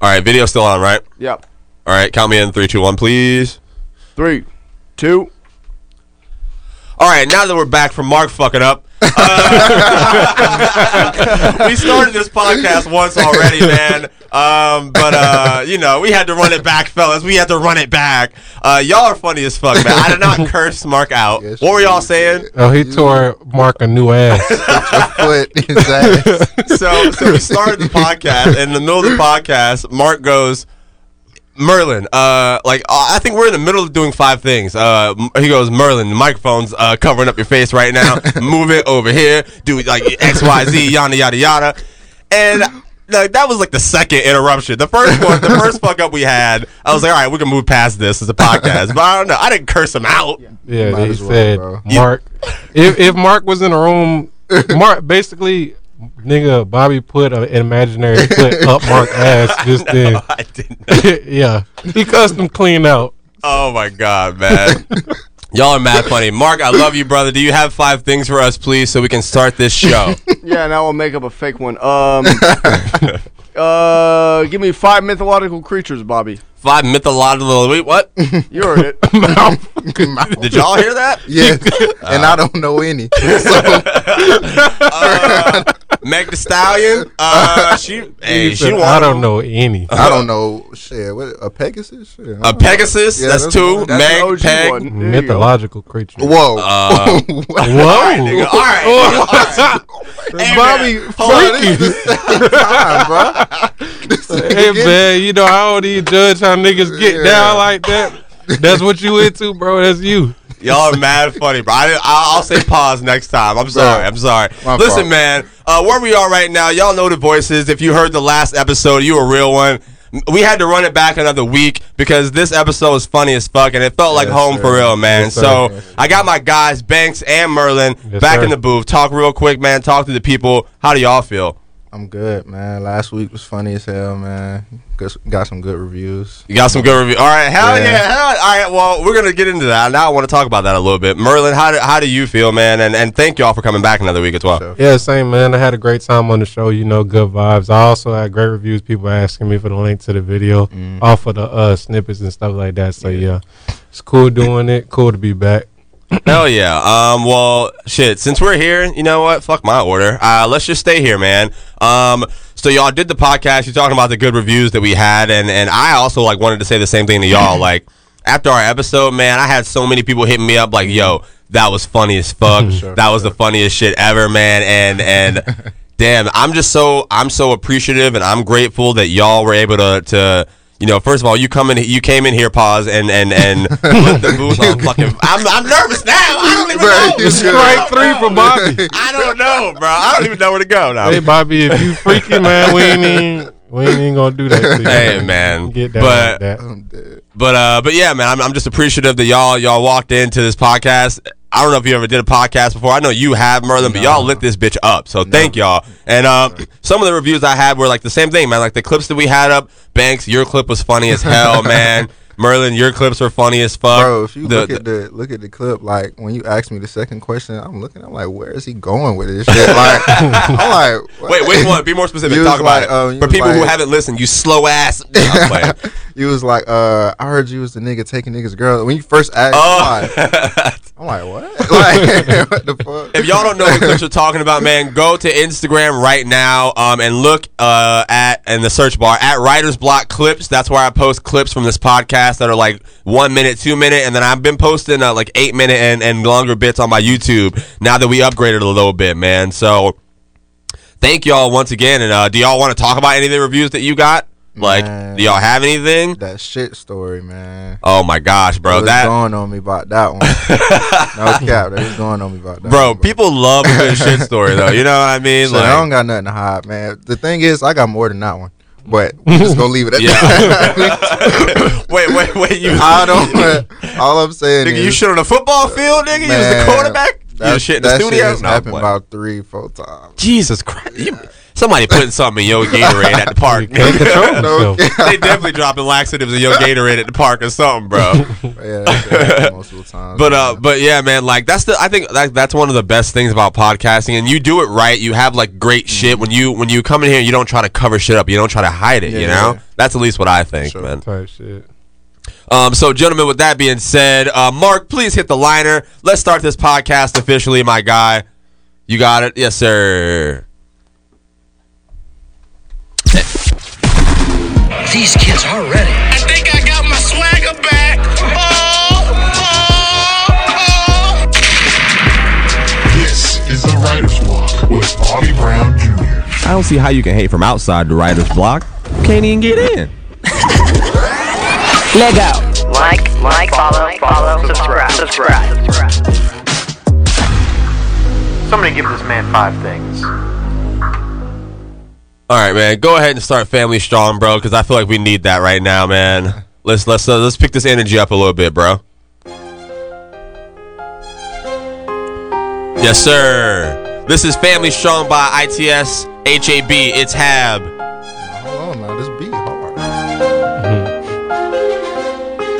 All right, video still on, right? Yep. All right, count me in three, two, one, please. Three, two. All right, now that we're back from Mark fucking up, uh, we started this podcast once already, man. Um, but uh, you know, we had to run it back, fellas. We had to run it back. Uh, y'all are funny as fuck, man. I did not curse Mark out. Yes, what were you y'all saying? Oh, he tore Mark a new ass. foot his ass. so so we started the podcast, and in the middle of the podcast, Mark goes, Merland, uh, like uh, I think we're in the middle of doing five things. Uh, he goes, Merland, the microphone's uh, covering up your face right now. Move it over here. Do like X, Y, Z, yada yada yada. And like that was like the second interruption. The first one, the first fuck up we had, I was like, all right, we can move past this as a podcast. But I don't know. I didn't curse him out. Yeah, Might they well, said bro. Mark. if if Mark was in the room, Mark basically, nigga, Bobby put an imaginary foot up Mark's ass just then. I didn't. yeah, he cussed him clean out. Oh my god, man. Y'all are mad funny. Mark, I love you, brother. Do you have five things for us, please, so we can start this show? Yeah, now we'll make up a fake one. Um, uh, give me five mythological creatures, Bobby. Five mythological. Wait, what? You heard it. Did y'all hear that? Yes, and I don't know any. So, Meg the Stallion. Uh, she. Hey, she said, won. I don't know any. I don't know. Shit, what a Pegasus? Shit, I A don't know. Pegasus. Yeah, that's, that's two. one. That's Meg, an Peg. one. There you go. Mythological creature. Whoa. Uh, Whoa, nigga, all right, nigga, all right. Hey, Bobby, man, hold on. This is the second time, bro. This is Hey man, you know I don't even judge how niggas get Yeah. down like that. That's what you into, bro. That's you. Y'all are mad funny, bro. I, didn't- I'll, I'll say pause next time. I'm sorry. I'm sorry. My Listen, fault. man. Uh, where we are right now, y'all know the voices. If you heard the last episode, you a real one. We had to run it back another week because this episode was funny as fuck, and it felt like Yes, home sir. for real, man. Yes, so Yes. I got my guys, Banks and Merland, Yes, back sir. in the booth. Talk real quick, man. Talk to the people. How do y'all feel? I'm good, man. Last week was funny as hell, man. Got, got some good reviews. You got some good reviews. All right, hell yeah, Yeah. hell. All right, well, we're gonna get into that. Now I want to talk about that a little bit. Merland, how do, how do you feel, man? And and thank y'all for coming back another week as well. Yeah, same man. I had a great time on the show. You know, good vibes. I also had great reviews. People asking me for the link to the video Mm. off of the uh, snippets and stuff like that. So yeah, it's cool doing it. Cool to be back. Hell yeah. Um. Well, shit. Since we're here, you know what? Fuck my order. Uh, let's just stay here, man. Um. So y'all did the podcast. You're talking about the good reviews that we had, and and I also like wanted to say the same thing to y'all. like after our episode, man, I had so many people hitting me up like, "Yo, that was funny as fuck. Sure, that was the funniest shit ever, man." And and damn, I'm just so I'm so appreciative, and I'm grateful that y'all were able to to. You know, first of all, you come in, you came in here, pause, and and and put the booth on fucking. I'm, I'm nervous now. I don't even Bro, know. Strike three for Bobby. I don't know, bro. I don't even know where to go now. hey Bobby, if you freaking man, we ain't even, we ain't even gonna do that. To you. Hey, man. get down But- like that. I'm dead. But uh, but yeah, man, I'm, I'm just appreciative that y'all y'all walked into this podcast. I don't know if you ever did a podcast before. I know you have, Merland, but y'all lit this bitch up. So thank y'all. And uh, some of the reviews I had were like the same thing, man. Like the clips that we had up. Banks, your clip was funny as hell, man. Merland, your clips are funny as fuck. Bro, if you The- look at the look at the clip, like when you asked me the second question, I'm looking, I'm like, where is he going with this shit? Like, I'm like, what? Wait, wait, one. Be more specific. You Talk about like, it um, for people who haven't listened. You slow ass. No, you was like, uh, I heard you was the nigga taking niggas girl. When you first asked, Oh. I'm like, I'm like, what? Like, what the fuck? if y'all don't know what clips we're talking about, man, go to Instagram right now um, and look uh, at in the search bar at Writer's Block Clips. That's where I post clips from this podcast that are like one minute, two minute, and then I've been posting uh, like eight minute and, and longer bits on my YouTube now that we upgraded a little bit, man. So thank y'all once again. And uh, do y'all want to talk about any of the reviews that you got? Like, Man. do y'all have anything? that shit story, man. Oh my gosh, bro! That going on me about that one. no cap, they was going on me about that. bro, one, people love a good shit story though. You know what I mean? Shit, I don't got nothing to hide, man. The thing is, I got more than that one, but we just gonna leave it at Yeah. that. wait, wait, wait. You I don't. All I'm saying Nigga, is, you shit on the football field, nigga. you was the Man, quarterback. You that, was shit in the that studio. shit has No, happened boy. about three, four times. Jesus Christ. You- Somebody putting something in your Gatorade at the park. You can't control No, yourself. they definitely dropping laxatives in your Gatorade at the park or something, bro. yeah, that's what happens most of the time. But uh, but yeah, man, like that's the I think that, that's one of the best things about podcasting, and you do it right. You have like great shit when you when you come in here. You don't try to cover shit up. You don't try to hide it. you Yeah, know, yeah. that's at least what I think, Sure. man. Type shit. Um, so gentlemen, with that being said, uh, Mark, please hit the liner. Let's start this podcast officially, my guy. You got it, yes, sir. These kids are ready. I think I got my swagger back. Oh, oh, oh. This is the Writer's Block with Bobby Brown Jr. I don't see how you can hate from outside the writer's block. Can't even get in. Let go. Like, like, follow, follow, subscribe, subscribe. Somebody give this man five things. All right, man. Go ahead and start Family Strong, bro, because I feel like we need that right now, man. Let's let's uh, let's pick this energy up a little bit, bro. Yes, sir. This is Family Strong by ITS HAB. It's Hab. hold on now, this beat hard.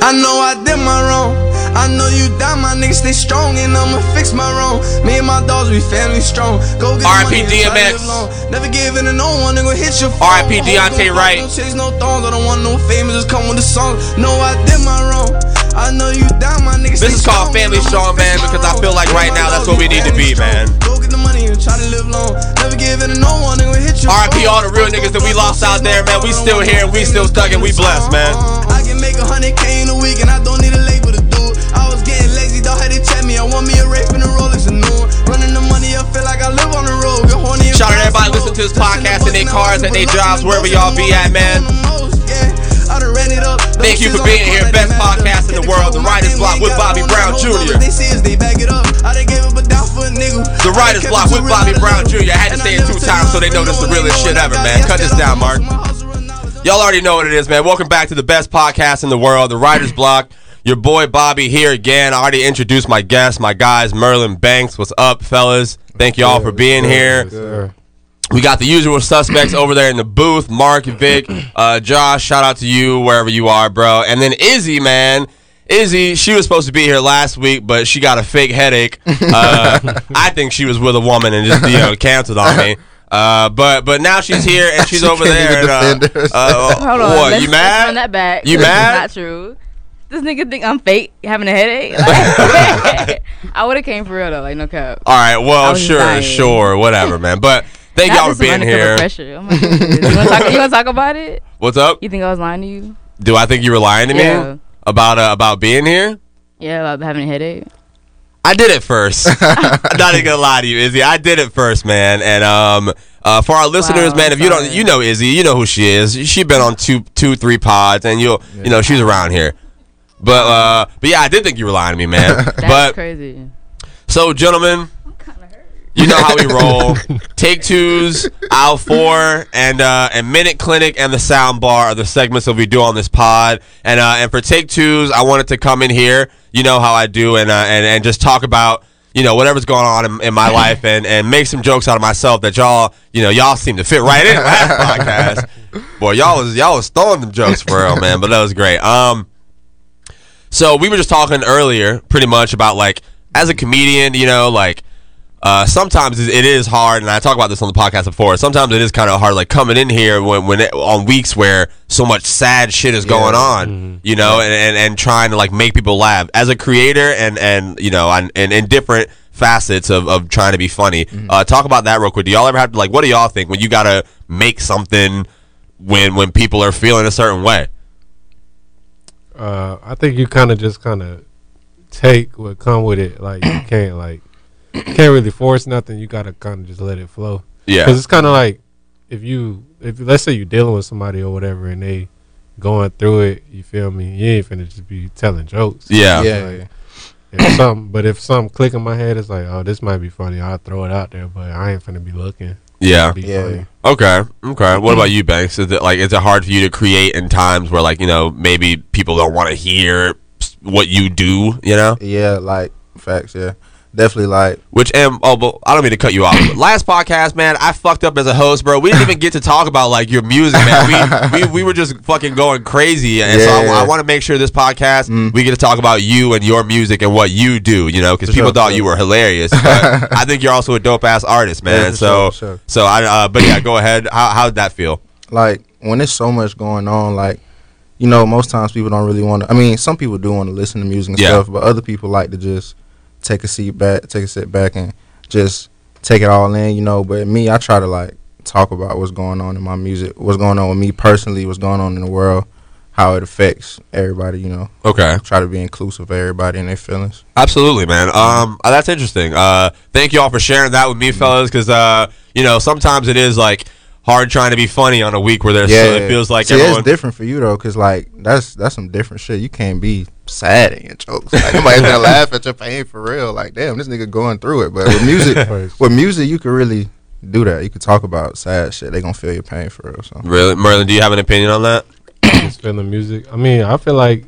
I know I did my wrong. I know you down, my niggas stay strong and I'ma fix my wrong. Me and my dogs, we family strong. Go get R.I.P. the money and try to DMX. live long. Never give in to no one, nigga hit your phone. R.I.P. Deontay Wright. Don't chase no thorns, I don't want no fame, just come with the song. No, I did my wrong. I know you down, my niggas This is called Family Strong, man, because I feel like right now that's what we need to be, man. Go get the money and try to live long. Never give in to no one, nigga hit your R.I.P. all the real niggas that we lost out there, man. We still here, and we still stuck, and we blessed, man. I can make a hundred K in a week and I don't need a getting lazy, dog had to check me. I want me a rape and a Rolex and new. Running the money, I feel like I live on the road. Get horny Shout out to everybody and listening to this podcast in their cars, at their jobs, wherever y'all be at, man. on the most, yeah. I done ran it up. Thank you for being here. Best podcast in the world, The Writer's Block with Bobby Brown Jr. They see us, they back it up. I done gave up a down for a nigga. The Writer's Block with Bobby Brown Jr. I had to say it two times so they know this is the realest shit ever, man. Cut this down, Mark. Y'all already know what it is, man. Welcome back to the best podcast in the world, The Writer's Block. Your boy Bobby here again. I already introduced my guests, my guys, Merland Banks. What's up, fellas? Thank y'all for being here. We got the usual suspects over there in the booth. Mark, Vic, uh, Josh. Shout out to you wherever you are, bro. And then Izzy, man. Izzy, she was supposed to be here last week, but she got a fake headache. Uh, I think she was with a woman and just you know canceled on me. Uh, but but now she's here and she's She over there. even And, uh, defend uh, Hold on. what? let's, you let's mad? run that back. You mad? Not true. This nigga think I'm fake, having a headache. Like, I would have came for real though, like no cap. All right. Well, sure, lying. sure, whatever, man. But thank Not y'all just for some being here. Pressure. Oh my goodness. you want to talk? You want to talk about it? What's up? You think I was lying to you? Do I think you were lying to me Yeah. about uh, about being here? Yeah, about having a headache. I did it first. I'm not even gonna lie to you, Izzy. I did it first, man. And um, uh, for our listeners, Wow, man, if you don't, you know Izzy, you know who she is. She's been on two, two, three pods, and you'll, you know, she's around here. But uh, but yeah, I did think you were lying to me, man. That's but crazy. so, gentlemen, you know how we roll. Take twos, aisle four, and uh, and minute clinic and the sound bar are the segments that we do on this pod. And uh, and for take twos, I wanted to come in here. You know how I do, and uh, and and just talk about you know whatever's going on in, in my life, and and make some jokes out of myself that y'all you know y'all seem to fit right in last podcast. Boy, y'all was y'all was throwing them jokes for real, man. But that was great. Um. So we were just talking earlier, pretty much about like as a comedian, you know, like uh, sometimes it is hard, and I talk about this on the podcast before. Sometimes it is kind of hard, like coming in here when when it, on weeks where so much sad shit is going on, you know, and, and and trying to like make people laugh as a creator, and and you know, and and in different facets of, of trying to be funny. Uh, talk about that real quick. Do y'all ever have to like? What do y'all think when you gotta make something when when people are feeling a certain way? Uh, I think you kind of just kind of take what come with it. Like you can't like you can't really force nothing. You gotta kind of just let it flow. Yeah. Because it's kind of like if you if let's say you're dealing with somebody or whatever and they going through it, you feel me? You ain't finna just be telling jokes. Yeah. Yeah. Like, if something, but if something click in my head, it's like, oh, this might be funny. I'll throw it out there, but I ain't finna be looking. Yeah. Yeah. Okay. Okay. What about you, Banks? Is it like is it hard for you to create in times where like you know maybe people don't want to hear what you do? You know? Yeah, like facts. Yeah, definitely like Which am oh, but I don't mean to cut you off. But last podcast, man, I fucked up as a host, bro. We didn't even get to talk about like your music, man. We we, we were just fucking going crazy, and so I, I want to make sure this podcast we get to talk about you and your music and what you do. You know, because people sure, thought for you were hilarious. But I think you're also a dope ass artist, man. Yeah, so sure, sure. so I uh, but yeah, go ahead. How how did that feel? like when there's so much going on, like you know, most times people don't really want to. I mean, some people do want to listen to music and Yeah. stuff, but other people like to just take a seat back, take a sit back, and just take it all in, you know. But me, I try to like talk about what's going on in my music, what's going on with me personally, what's going on in the world, how it affects everybody, you know. Okay. Try to be inclusive of everybody and their feelings. Absolutely, man. Um, uh, that's interesting. Uh, thank you all for sharing that with me, fellas. Because uh, you know, sometimes it is like hard trying to be funny on a week where there's so it feels like See, everyone. it's different for you though, cause like that's that's some different shit. You can't be sad in your jokes. Like nobody's gonna laugh at your pain for real. Like damn, this nigga going through it. But with music, with music, you can really do that. You can talk about sad shit. They gonna feel your pain for real. So Really, Merland, do you have an opinion on that? just feeling music. I mean, I feel like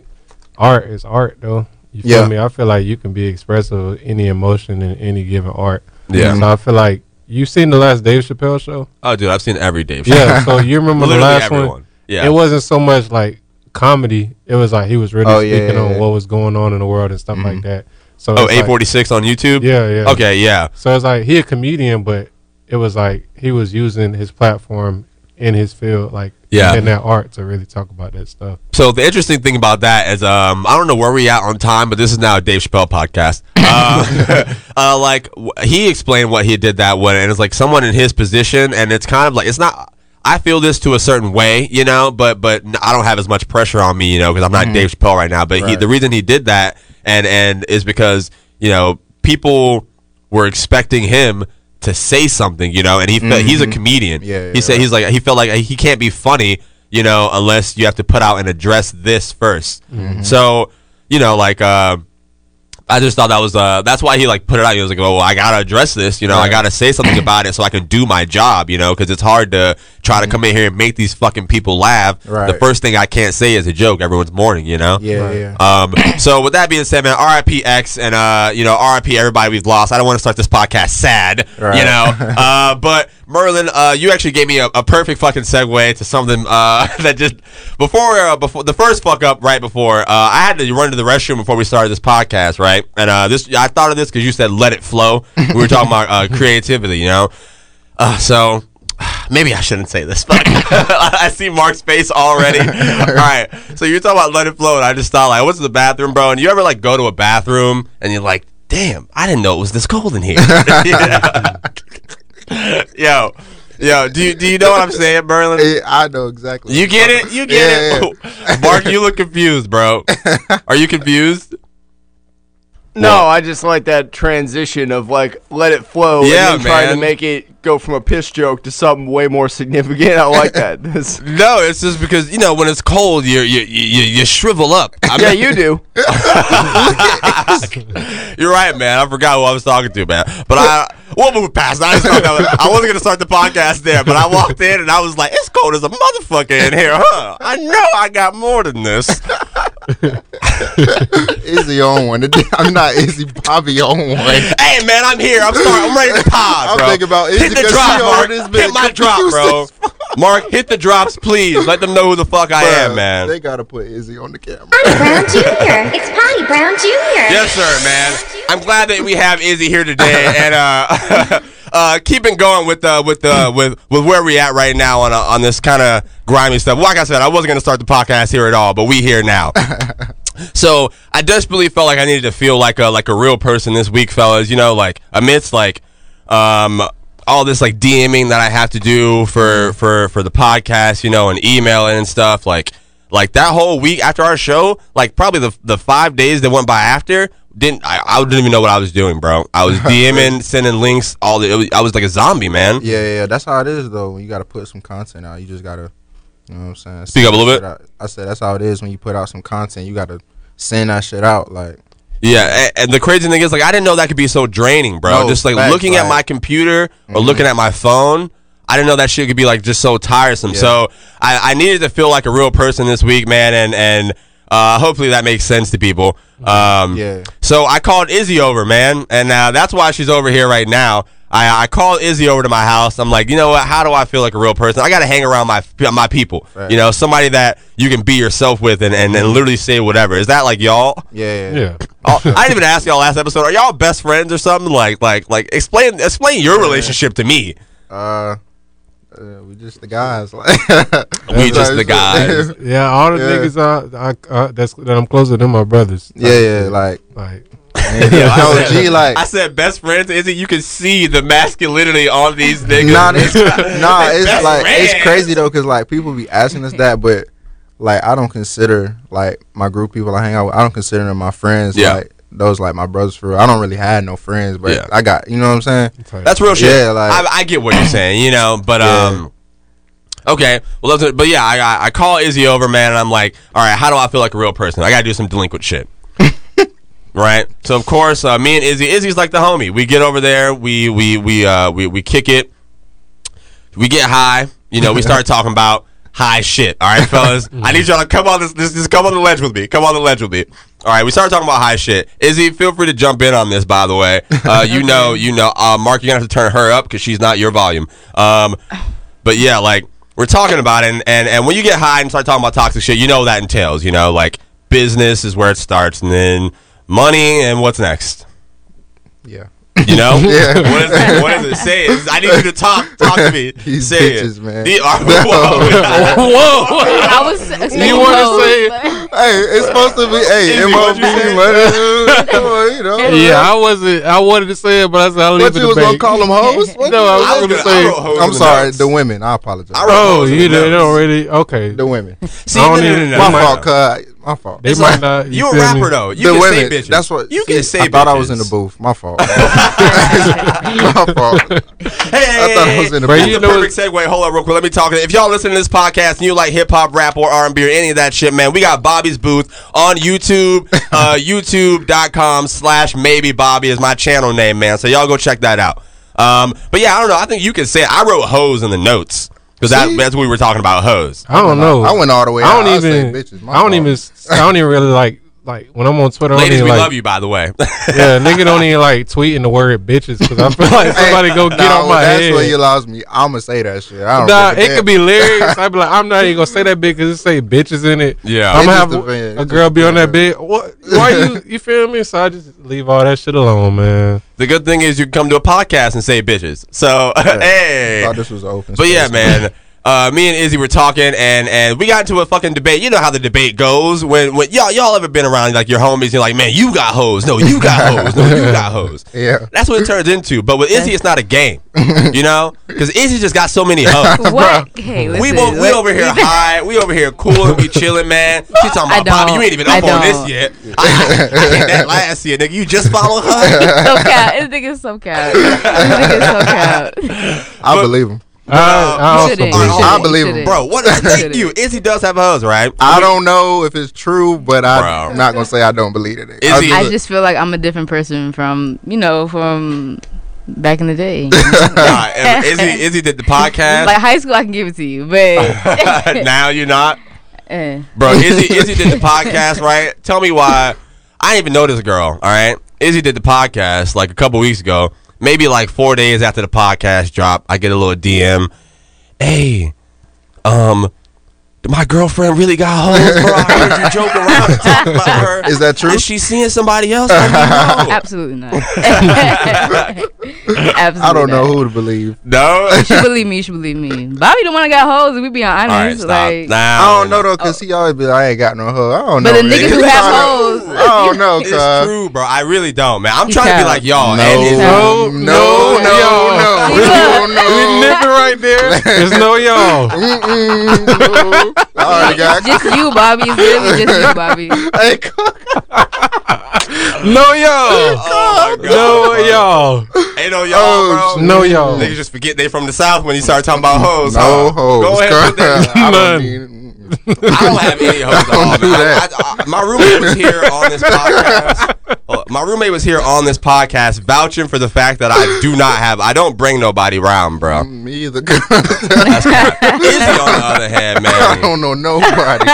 art is art, though. You feel Yeah. me? I feel like you can be expressive of any emotion in any given art. Yeah. So I feel like you seen the last Dave Chappelle show. Oh, dude, I've seen every Dave. show. Yeah. So you remember the last everyone. one? Yeah. It wasn't so much like comedy. It was like he was really Oh, speaking yeah, on yeah. what was going on in the world and stuff like Mhm. that. So Oh, it's like- on YouTube. yeah, yeah. Okay, yeah. So it's like he a comedian, but it was like he was using his platform in his field, like Yeah. in that art to really talk about that stuff. So the interesting thing about that is, um, I don't know where we at on time, but this is now a Dave Chappelle podcast. Uh, uh, like he explained what he did that way, and it's like someone in his position, and it's kind of like it's not. I feel this to a certain way, you know, but but I don't have as much pressure on me, you know, because I'm not Dave Chappelle right now. But he, the reason he did that, and and is because you know people were expecting him to say something, you know, and he felt he's a comedian. Yeah, he yeah, said he's like he felt like he can't be funny, you know, unless you have to put out and address this 1st So, you know, like uh, I just thought that was uh that's why he like put it out. He was like, "Oh, I gotta address this. You know, I gotta say something about it so I can do my job. You know, because it's hard to try to come in here and make these fucking people laugh. The first thing I can't say is a joke everyone's mourning. You know. yeah, yeah. Um, so with that being said, man, RIP X and uh, you know, RIP everybody we've lost. I don't want to start this podcast sad, Right. you know. uh, but Merland, uh, you actually gave me a, a perfect fucking segue to something uh, that just before uh, before the first fuck up right before uh, I had to run to the restroom before we started this podcast, right? And uh, this I thought of this because you said let it flow. We were talking about uh, creativity, you know. Uh, so maybe I shouldn't say this, but I see Mark's face already. All right, so you're talking about let it flow, and I just thought like, what's the bathroom, bro? And you ever like go to a bathroom and you're like, damn, I didn't know it was this cold in here. yo, yo, do you do you know what I'm saying, Berlin? Eh, I know exactly. You get it? You get Yeah, it? Mark, you look confused, bro. Are you confused? No? I just like that transition of like let it flow. Yeah, and then trying man. to make it go from a piss joke to something way more significant. I like that. No, it's just because you know when it's cold, you you you, you shrivel up. I'm yeah, you do. You're right, man. I forgot who I was talking to, man. But I we'll move past. I just that I wasn't gonna start the podcast there, but I walked in and I was like, "It's cold as a motherfucker in here, huh?" I know I got more than this. Izzy on one. I'm not Izzy Bobby on one. Hey, man, I'm here. I'm sorry. I'm ready to pod, I'm bro. thinking about hit Izzy the 'cause drop, Mark. Hit my drop, bro. As Mark, hit the drops, please. Let them know who the fuck I am, man. They gotta put Izzy on the camera. Brown Jr. It's Potty Brown Jr. Yes, sir, man. I'm glad that we have Izzy here today, and uh, uh, keeping going with uh, with uh, with with where we at right now on uh, on this kind of grimy stuff. Like I said, I wasn't gonna start the podcast here at all, but we here now. so I desperately felt like I needed to feel like a like a real person this week, fellas. You know, like amidst like um all this like DMing that I have to do for for for the podcast, you know, and emailing and stuff. Like like that whole week after our show, like probably the the five days that went by after. Didn't I, I didn't even know what I was doing, bro. I was DMing, sending links, all the. It was, I was like a zombie, man. Yeah, yeah, yeah, that's how it is though. When you gotta put some content out, you just gotta, you know what I'm saying. Speak up a little out. I said that's how it is when you put out some content. You gotta send that shit out. Like, Yeah, and, and the crazy thing is, like, I didn't know that could be so draining, bro. No, just like facts, looking at my computer or looking at my phone, I didn't know that shit could be like just so tiresome. Yeah. So I, I needed to feel like a real person this week, man, and and Uh, hopefully that makes sense to people. Um, Yeah. So I called Izzy over, man, and uh, that's why she's over here right now. I, I called Izzy over to my house. I'm like, you know what? How do I feel like a real person? I got to hang around my my people. Right. You know, somebody that you can be yourself with and, and, and literally say whatever. Is that like y'all? Yeah, yeah. Yeah. Oh, I didn't even ask y'all last episode. Are y'all best friends or something? Like, like, like, explain, explain your relationship to me. Uh, uh, we just the guys. Like We just the guys. Yeah, all the Yeah. niggas uh, I, uh, that's that I'm closer than my brothers. yeah, yeah. Like, Like yeah, I OG, like. I said best friends. Is it? You can see the masculinity on these niggas. Nah, it's, nah, it's Best like it's crazy though, cause like people be asking us that, but like I don't consider like my group people I hang out with. I don't consider them my friends. Yeah. Like those like my brothers for real. I don't really have no friends, but Yeah. I got you know what I'm saying. That's real shit. Yeah, like- I, I get what you're saying, you know, but Yeah. um, okay, well, that's it. but yeah, I, I I call Izzy over, man, and I'm like, all right, how do I feel like a real person? I gotta do some delinquent shit. Right, so of course, uh, me and Izzy, Izzy's like the homie. We get over there, we we we uh we, we kick it, we get high. You know, we start talking about high shit. All right, fellas, I need y'all to come on this, this, this, come on the ledge with me. Come on the ledge with me. All right, we start talking about high shit. Izzy, feel free to jump in on this. By the way, uh, you know, you know, uh, Mark, you're gonna have to turn her up because she's not your volume. Um, but yeah, like we're talking about it, and, and and when you get high and start talking about toxic shit, you know what that entails. You know, like business is where it starts, and then money, and what's next. Yeah. You know? Yeah. What is it? What is it? Say it. I need you to talk. Talk to me. These Say bitches, it. man. The- uh, whoa. whoa. I was. You want to say? Hey, it's supposed to be hey Izzy, what'd you say? MOB, come on, you know. Yeah, I wasn't. I wanted to say it, but I said I'll leave What it you was to gonna call them hoes? What No, I was I was gonna gonna- say- I wrote hoes in I'm sorry, the women. I apologize. I wrote Oh, you the didn't already? Okay. the women. See, I no, don't no, even- no, no, My no, no. fault, cuz. My fault. They It's might like, not. you a feel me? rapper though. You the can women. say bitches. That's what you can say. I thought I was in the booth. My fault. My fault. Hey, I thought I was in the booth. you It's a know perfect segue. Hold up, real quick. Let me talk. If y'all listen to this podcast and you like hip hop, rap, or R and B, or any of that shit, man, we got Bobby's booth on YouTube. Uh, YouTube.com slash maybe Bobby is my channel name, man. So y'all go check that out. Um, but yeah, I don't know. I think you can say it. I wrote hoes in the notes because that, that's what we were talking about. Hoes. I don't know. I went all the way. I don't out. I say even. bitches. I don't fault. even. I don't even really like. Like when I'm on Twitter, I don't Ladies, even we like. love you, by the way. Yeah, nigga don't even like tweeting the word bitches because I feel like somebody go get Nah, on my that's head. where you lost me. I'ma say that shit. I don't Nah, it damn. could be lyrics. I'd be like, I'm not even gonna say that bit because it say bitches in it. Yeah. I'm gonna just have depends. a girl be on that depends. bit. What? Why you? You feel me? So I just leave all that shit alone, man. the good thing is you come to a podcast and say bitches. So hey, thought this was open. But yeah, man. Uh, me and Izzy were talking, and and we got into a fucking debate. You know how the debate goes when when y'all y'all ever been around like your homies? You're like, man, you got hoes. No, you got hoes. No, you got hoes. Yeah. That's what it turns into. But with Izzy, it's not a game. You know, because Izzy just got so many hoes. What? Hey, listen, We, bo- we what- over here high. We over here cool. We chilling, man. She talking about Bobby. You ain't even up on this yet. I, I, I hit that last year, nigga. You just follow her. so cat. This nigga's so cat. This nigga's so cat. I believe him. Uh, uh, uh, I, I also Shouldn't, believe- shouldn't, I believe him. Bro, what? Thank Shouldn't. you. Izzy does have a hoes, right? I don't know if it's true, but I'm Bro. not gonna say I don't believe it. I I just feel like I'm a different person from you know from back in the day. Nah, if Izzy, Izzy did the podcast. like high school, I can give it to you, but now you're not, eh. bro. Izzy, Izzy did the podcast, right? Tell me why. I didn't even know this girl. All right, Izzy did the podcast like a couple weeks ago. Maybe like four days after the podcast dropped, I get a little DM. Hey, um, my girlfriend really got hoes, bro. I heard you joke around and talk about her. Is that true? Is she seeing somebody else? Let me know. absolutely not. absolutely. I don't know not. who to believe. No. You should believe me. You should believe me. Bobby the one that got hoes. If we being All right, honest, stop. like. Nah, I don't know though, cause he always be like, I ain't got no hoe. I don't But know. But the man. niggas who It's have hoes. I don't know, It's true, bro. I really don't, man. I'm You trying to be like y'all. No, and it's- No, no, no, no, y'all. no, We no, look. We no. nip it right there. There's no y'all. No. I already got. Just you, Bobby. It's literally just you, Bobby. Hey, cook. No y'all. Oh No bro. y'all. Ain't no y'all, Oh, bro. No y'all. Niggas just forget they from the south when you start talking about hoes. No huh? hoes. Go ahead and put that. I None. Don't. I don't have any hoes at all, do man. that. I, I, my roommate was here on this podcast Well, my roommate was here on this podcast vouching for the fact that I do not have. I don't bring nobody round, bro. Me either. That's. Izzy, on the other hand, man. I don't know nobody.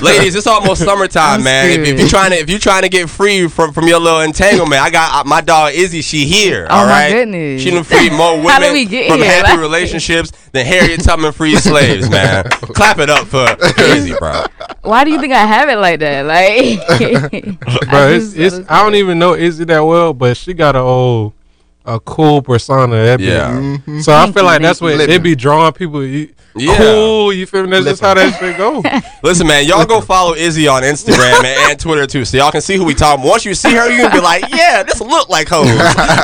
Ladies, it's almost summertime, I'm man. If, if you're trying to, if you're trying to get free from from your little entanglement, I got uh, my dog Izzy. She here. Oh, all my right. goodness. She done freed more women How did we get from here? happy Like- relationships than Harriet Tubman freed slaves, man. Clap it up for Izzy, bro. Why do you think I have it like that? Like, bro. I It's, just I don't even know Izzy that well, but she got a old a cool persona. That be- Yeah. Mm-hmm. So I feel you, like that's what you. it be drawing people. You, Yeah. Cool. You feel me? That's just how that shit go. Listen, man, y'all go follow Izzy on Instagram and, and Twitter too, so y'all can see who we talking. Once you see her, you can be like, yeah, this look like hoes.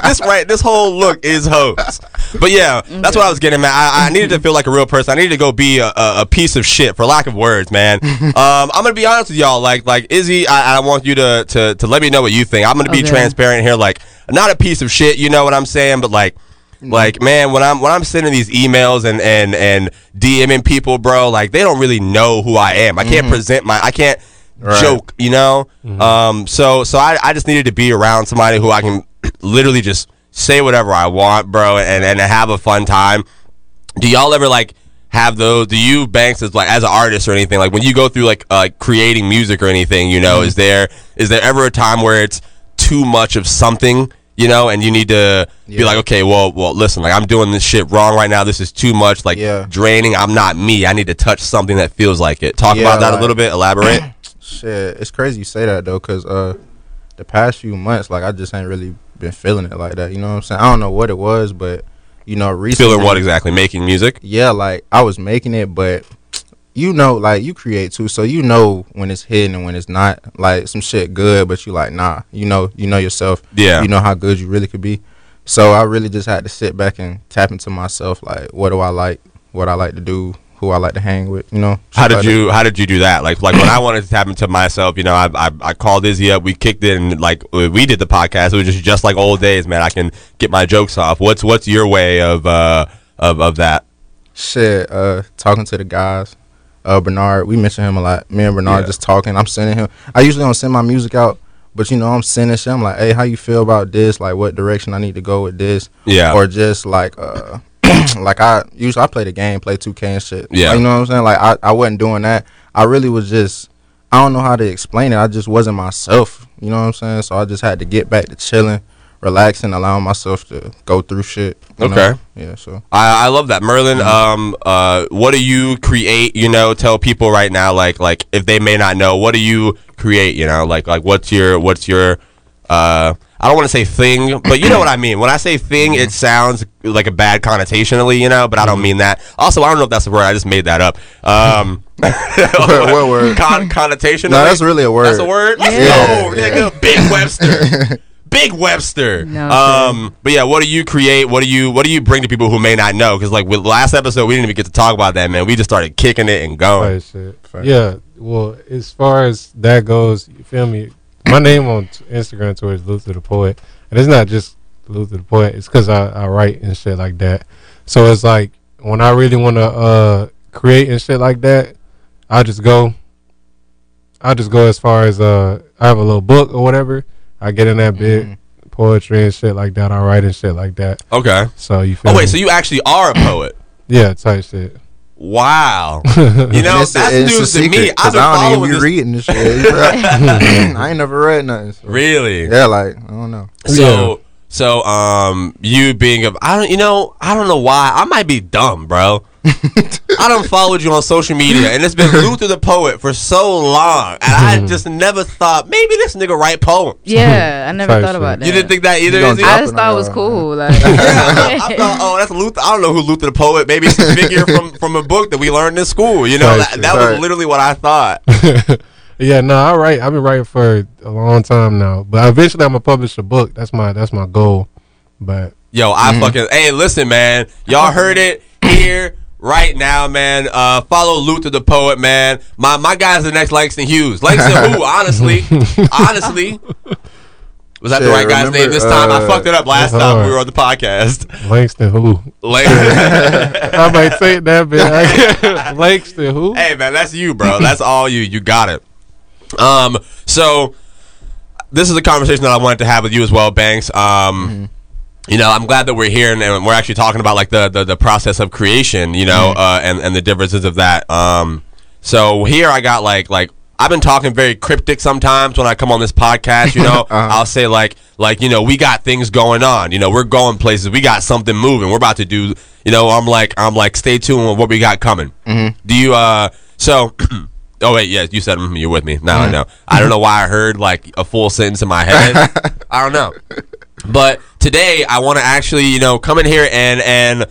this right, this whole look is hoes. But yeah, that's what I was getting, man. I, I needed to feel like a real person. I needed to go be a, a, a piece of shit, for lack of words, man. Um, I'm gonna be honest with y'all. Like, like Izzy, I, I want you to, to to let me know what you think. I'm gonna be Okay. transparent here. Like, not a piece of shit. You know what I'm saying? But like. Like man, when I'm when I'm sending these emails and and and DMing people, bro, like they don't really know who I am. I can't present my, I can't Right. joke, you know. Um, so so I I just needed to be around somebody who I can literally just say whatever I want, bro, and and have a fun time. Do y'all ever like have those? Do you Banks as like as an artist or anything like when you go through like uh, creating music or anything? You know, is there is there ever a time where it's too much of something? You know, and you need to be like, okay, well, well, listen, like I'm doing this shit wrong right now. This is too much, like Yeah. draining. I'm not me. I need to touch something that feels like it. Talk Yeah, about that a little bit. Elaborate. Shit, it's crazy you say that though, cause uh, the past few months, like I just ain't really been feeling it like that. You know what I'm saying? I don't know what it was, but you know, recently, Feeling what exactly? Making music. Yeah, like I was making it, but you know, like you create too, so you know when it's hidden and when it's not. Like some shit good, but you like nah. You know, you know yourself. Yeah. You know how good you really could be. So I really just had to sit back and tap into myself. Like, what do I like? What I like to do? Who I like to hang with? You know. How did that. you How did you do that? Like like when I wanted to tap into myself, you know, I I, I called Izzy up. We kicked it and like we did the podcast. It was just just like old days, man. I can get my jokes off. What's What's your way of uh of of that? Shit, uh, talking to the guys. Uh, Bernard, we mention him a lot. Me and Bernard Yeah. just talking. I'm sending him. I usually don't send my music out, but you know, I'm sending shit. I'm like, hey, how you feel about this? Like, what direction I need to go with this? Yeah. Or just like, uh, like I usually I play the game, play 2K and shit. Yeah. you know what I'm saying? Like, I I wasn't doing that. I really was just. I don't know how to explain it. I just wasn't myself. You know what I'm saying? So I just had to get back to chilling, relaxing, allowing myself to go through shit. you know? Okay. Yeah. So. I, I love that, Merland. Um, uh, what do you create? You know, tell people right now, like, like if they may not know, what do you create? You know, like, like what's your, what's your, uh, I don't want to say thing, but you know what I mean. When I say thing, it sounds like a bad connotationally, you know, but I don't mean that. Also, I don't know if that's a word. I just made that up. Um, What- what word? Con- connotationally. No, that's really a word. That's a word. Let's Yeah. go, nigga. Big Webster. Big Webster. No, um, but yeah, what do you create? What do you what do you bring to people who may not know? Because like with last episode, we didn't even get to talk about that, man. We just started kicking it and going. Right, shit. Yeah. Well, as far as that goes, you feel me? My name on t- Instagram Twitter is Luthor the Poet, and it's not just Luthor the Poet. It's because I, I write and shit like that. So it's like when I really want to uh, create and shit like that, I just go. I just go as far as uh, I have a little book or whatever. I get in that bit, poetry and shit like that. I write and shit like that. Okay. So you feel Oh wait, me? so you actually are a poet? yeah, type shit. Wow. You know, it's, that's it's news to me. secret, I've 'cause been I don't even be this. reading this shit. I ain't never read nothing. so- Really? Yeah, like I don't know. So so um you being a I don't you know I don't know why I might be dumb, bro. I don't followed you on social media, and it's been Luthor the poet for so long, and I hmm. just never thought maybe this nigga write poems. Yeah, I never Type thought shit. about that. You didn't think that either? You gonna Izzy? drop I just thought it was cool. Like, Yeah, I, I thought, oh, that's Luthor. I don't know who Luthor the poet. Maybe it's a figure from from a book that we learned in school. You know, Right, that, that was literally what I thought. yeah, no, I write. I've been writing for a long time now, but eventually I'm gonna publish a book. That's my that's my goal. But Yo, I mm. fucking hey, listen, man. Y'all heard it here right now, man. Uh, follow Luthor the poet, man. My my guy's the next Langston Hughes. Langston who? Honestly, honestly. Was that the Shit, right guy's remember, name this time? I uh, fucked it up last that's time we were on the podcast. Langston, who? Langston. I might say it that bit. Langston, who? hey man, that's you, bro. That's all you. You got it. Um, so this is a conversation that I wanted to have with you as well, Banks. Um, you know, I'm glad that we're here and, and we're actually talking about like the, the, the process of creation, you know, uh, and, and the differences of that. Um, so here I got like, like, I've been talking very cryptic sometimes when I come on this podcast, you know, I'll say like, like, you know, we got things going on, you know, we're going places, we got something moving, we're about to do, you know, I'm like, I'm like, stay tuned with what we got coming. Do you, uh, so, oh wait, yes, you said mm, you're with me. Now I know. I don't know why I heard like a full sentence in my head. I don't know. But today I want to actually, you know, come in here and and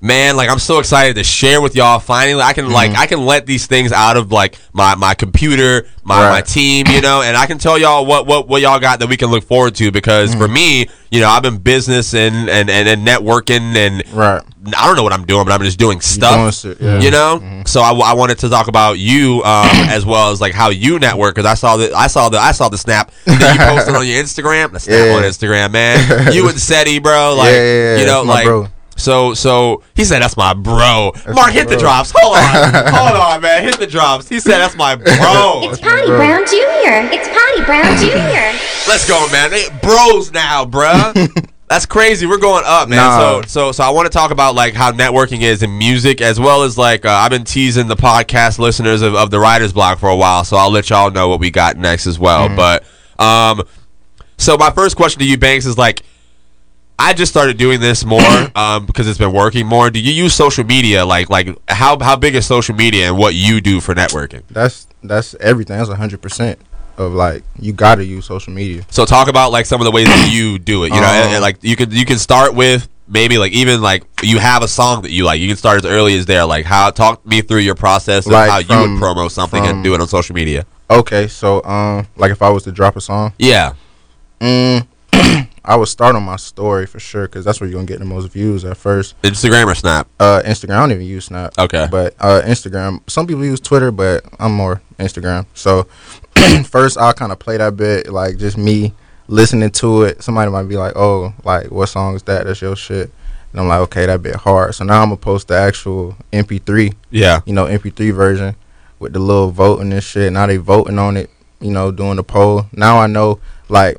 man, like I'm so excited to share with y'all. Finally, I can like mm-hmm. I can let these things out of like my my computer, my my team, you know, and I can tell y'all what what what y'all got that we can look forward to because for mm-hmm. me, you know, I've been business and and and, and networking and Right. I don't know what I'm doing, but I'm just doing stuff. doing yeah. You know, mm-hmm. so I, I wanted to talk about you um, as well as like how you network because I saw the I saw the I saw the snap that you posted on your Instagram. The snap Yeah. on Instagram, man. You and Seti, bro. Like Yeah, yeah, yeah, you know, like bro. So so he said that's my bro. Mark, my hit the drops. Hold on, hold on, man. Hit the drops. He said that's my bro. It's Potty Brown Jr. It's Potty Brown Jr. Let's go, man. They bros now, bruh. That's crazy. We're going up, man. Nah. So, so, so I want to talk about like how networking is in music, as well as like uh, I've been teasing the podcast listeners of, of the Writers Block for a while. So I'll let y'all know what we got next as well. But, um, so my first question to you, Banks, is like, I just started doing this more um, because it's been working more. Do you use social media? Like, like how how big is social media and what you do for networking? That's that's everything. That's hundred percent of like you got to use social media. So talk about like some of the ways that you do it. You know, and, Um, and, like you can you can start with maybe like even like you have a song that you like. You can start as early as there. Like how talk me through your process of Like how you would promo something and do it on social media. Okay, so um, like if I was to drop a song, Yeah, mm, I would start on my story for sure because that's where you're gonna get the most views at first. Instagram or Snap. Uh, Instagram. I don't even use Snap. Okay. But uh, Instagram. Some people use Twitter, but I'm more Instagram. So first, I'll kind of play that bit, like just me listening to it. Somebody might be like, "Oh, like what song is that? That's your shit." And I'm like, "Okay, that bit hard." So now I'm gonna post the actual MP3. Yeah. You know, MP3 version with the little voting and shit. Now they voting on it. You know, doing the poll. Now I know, like.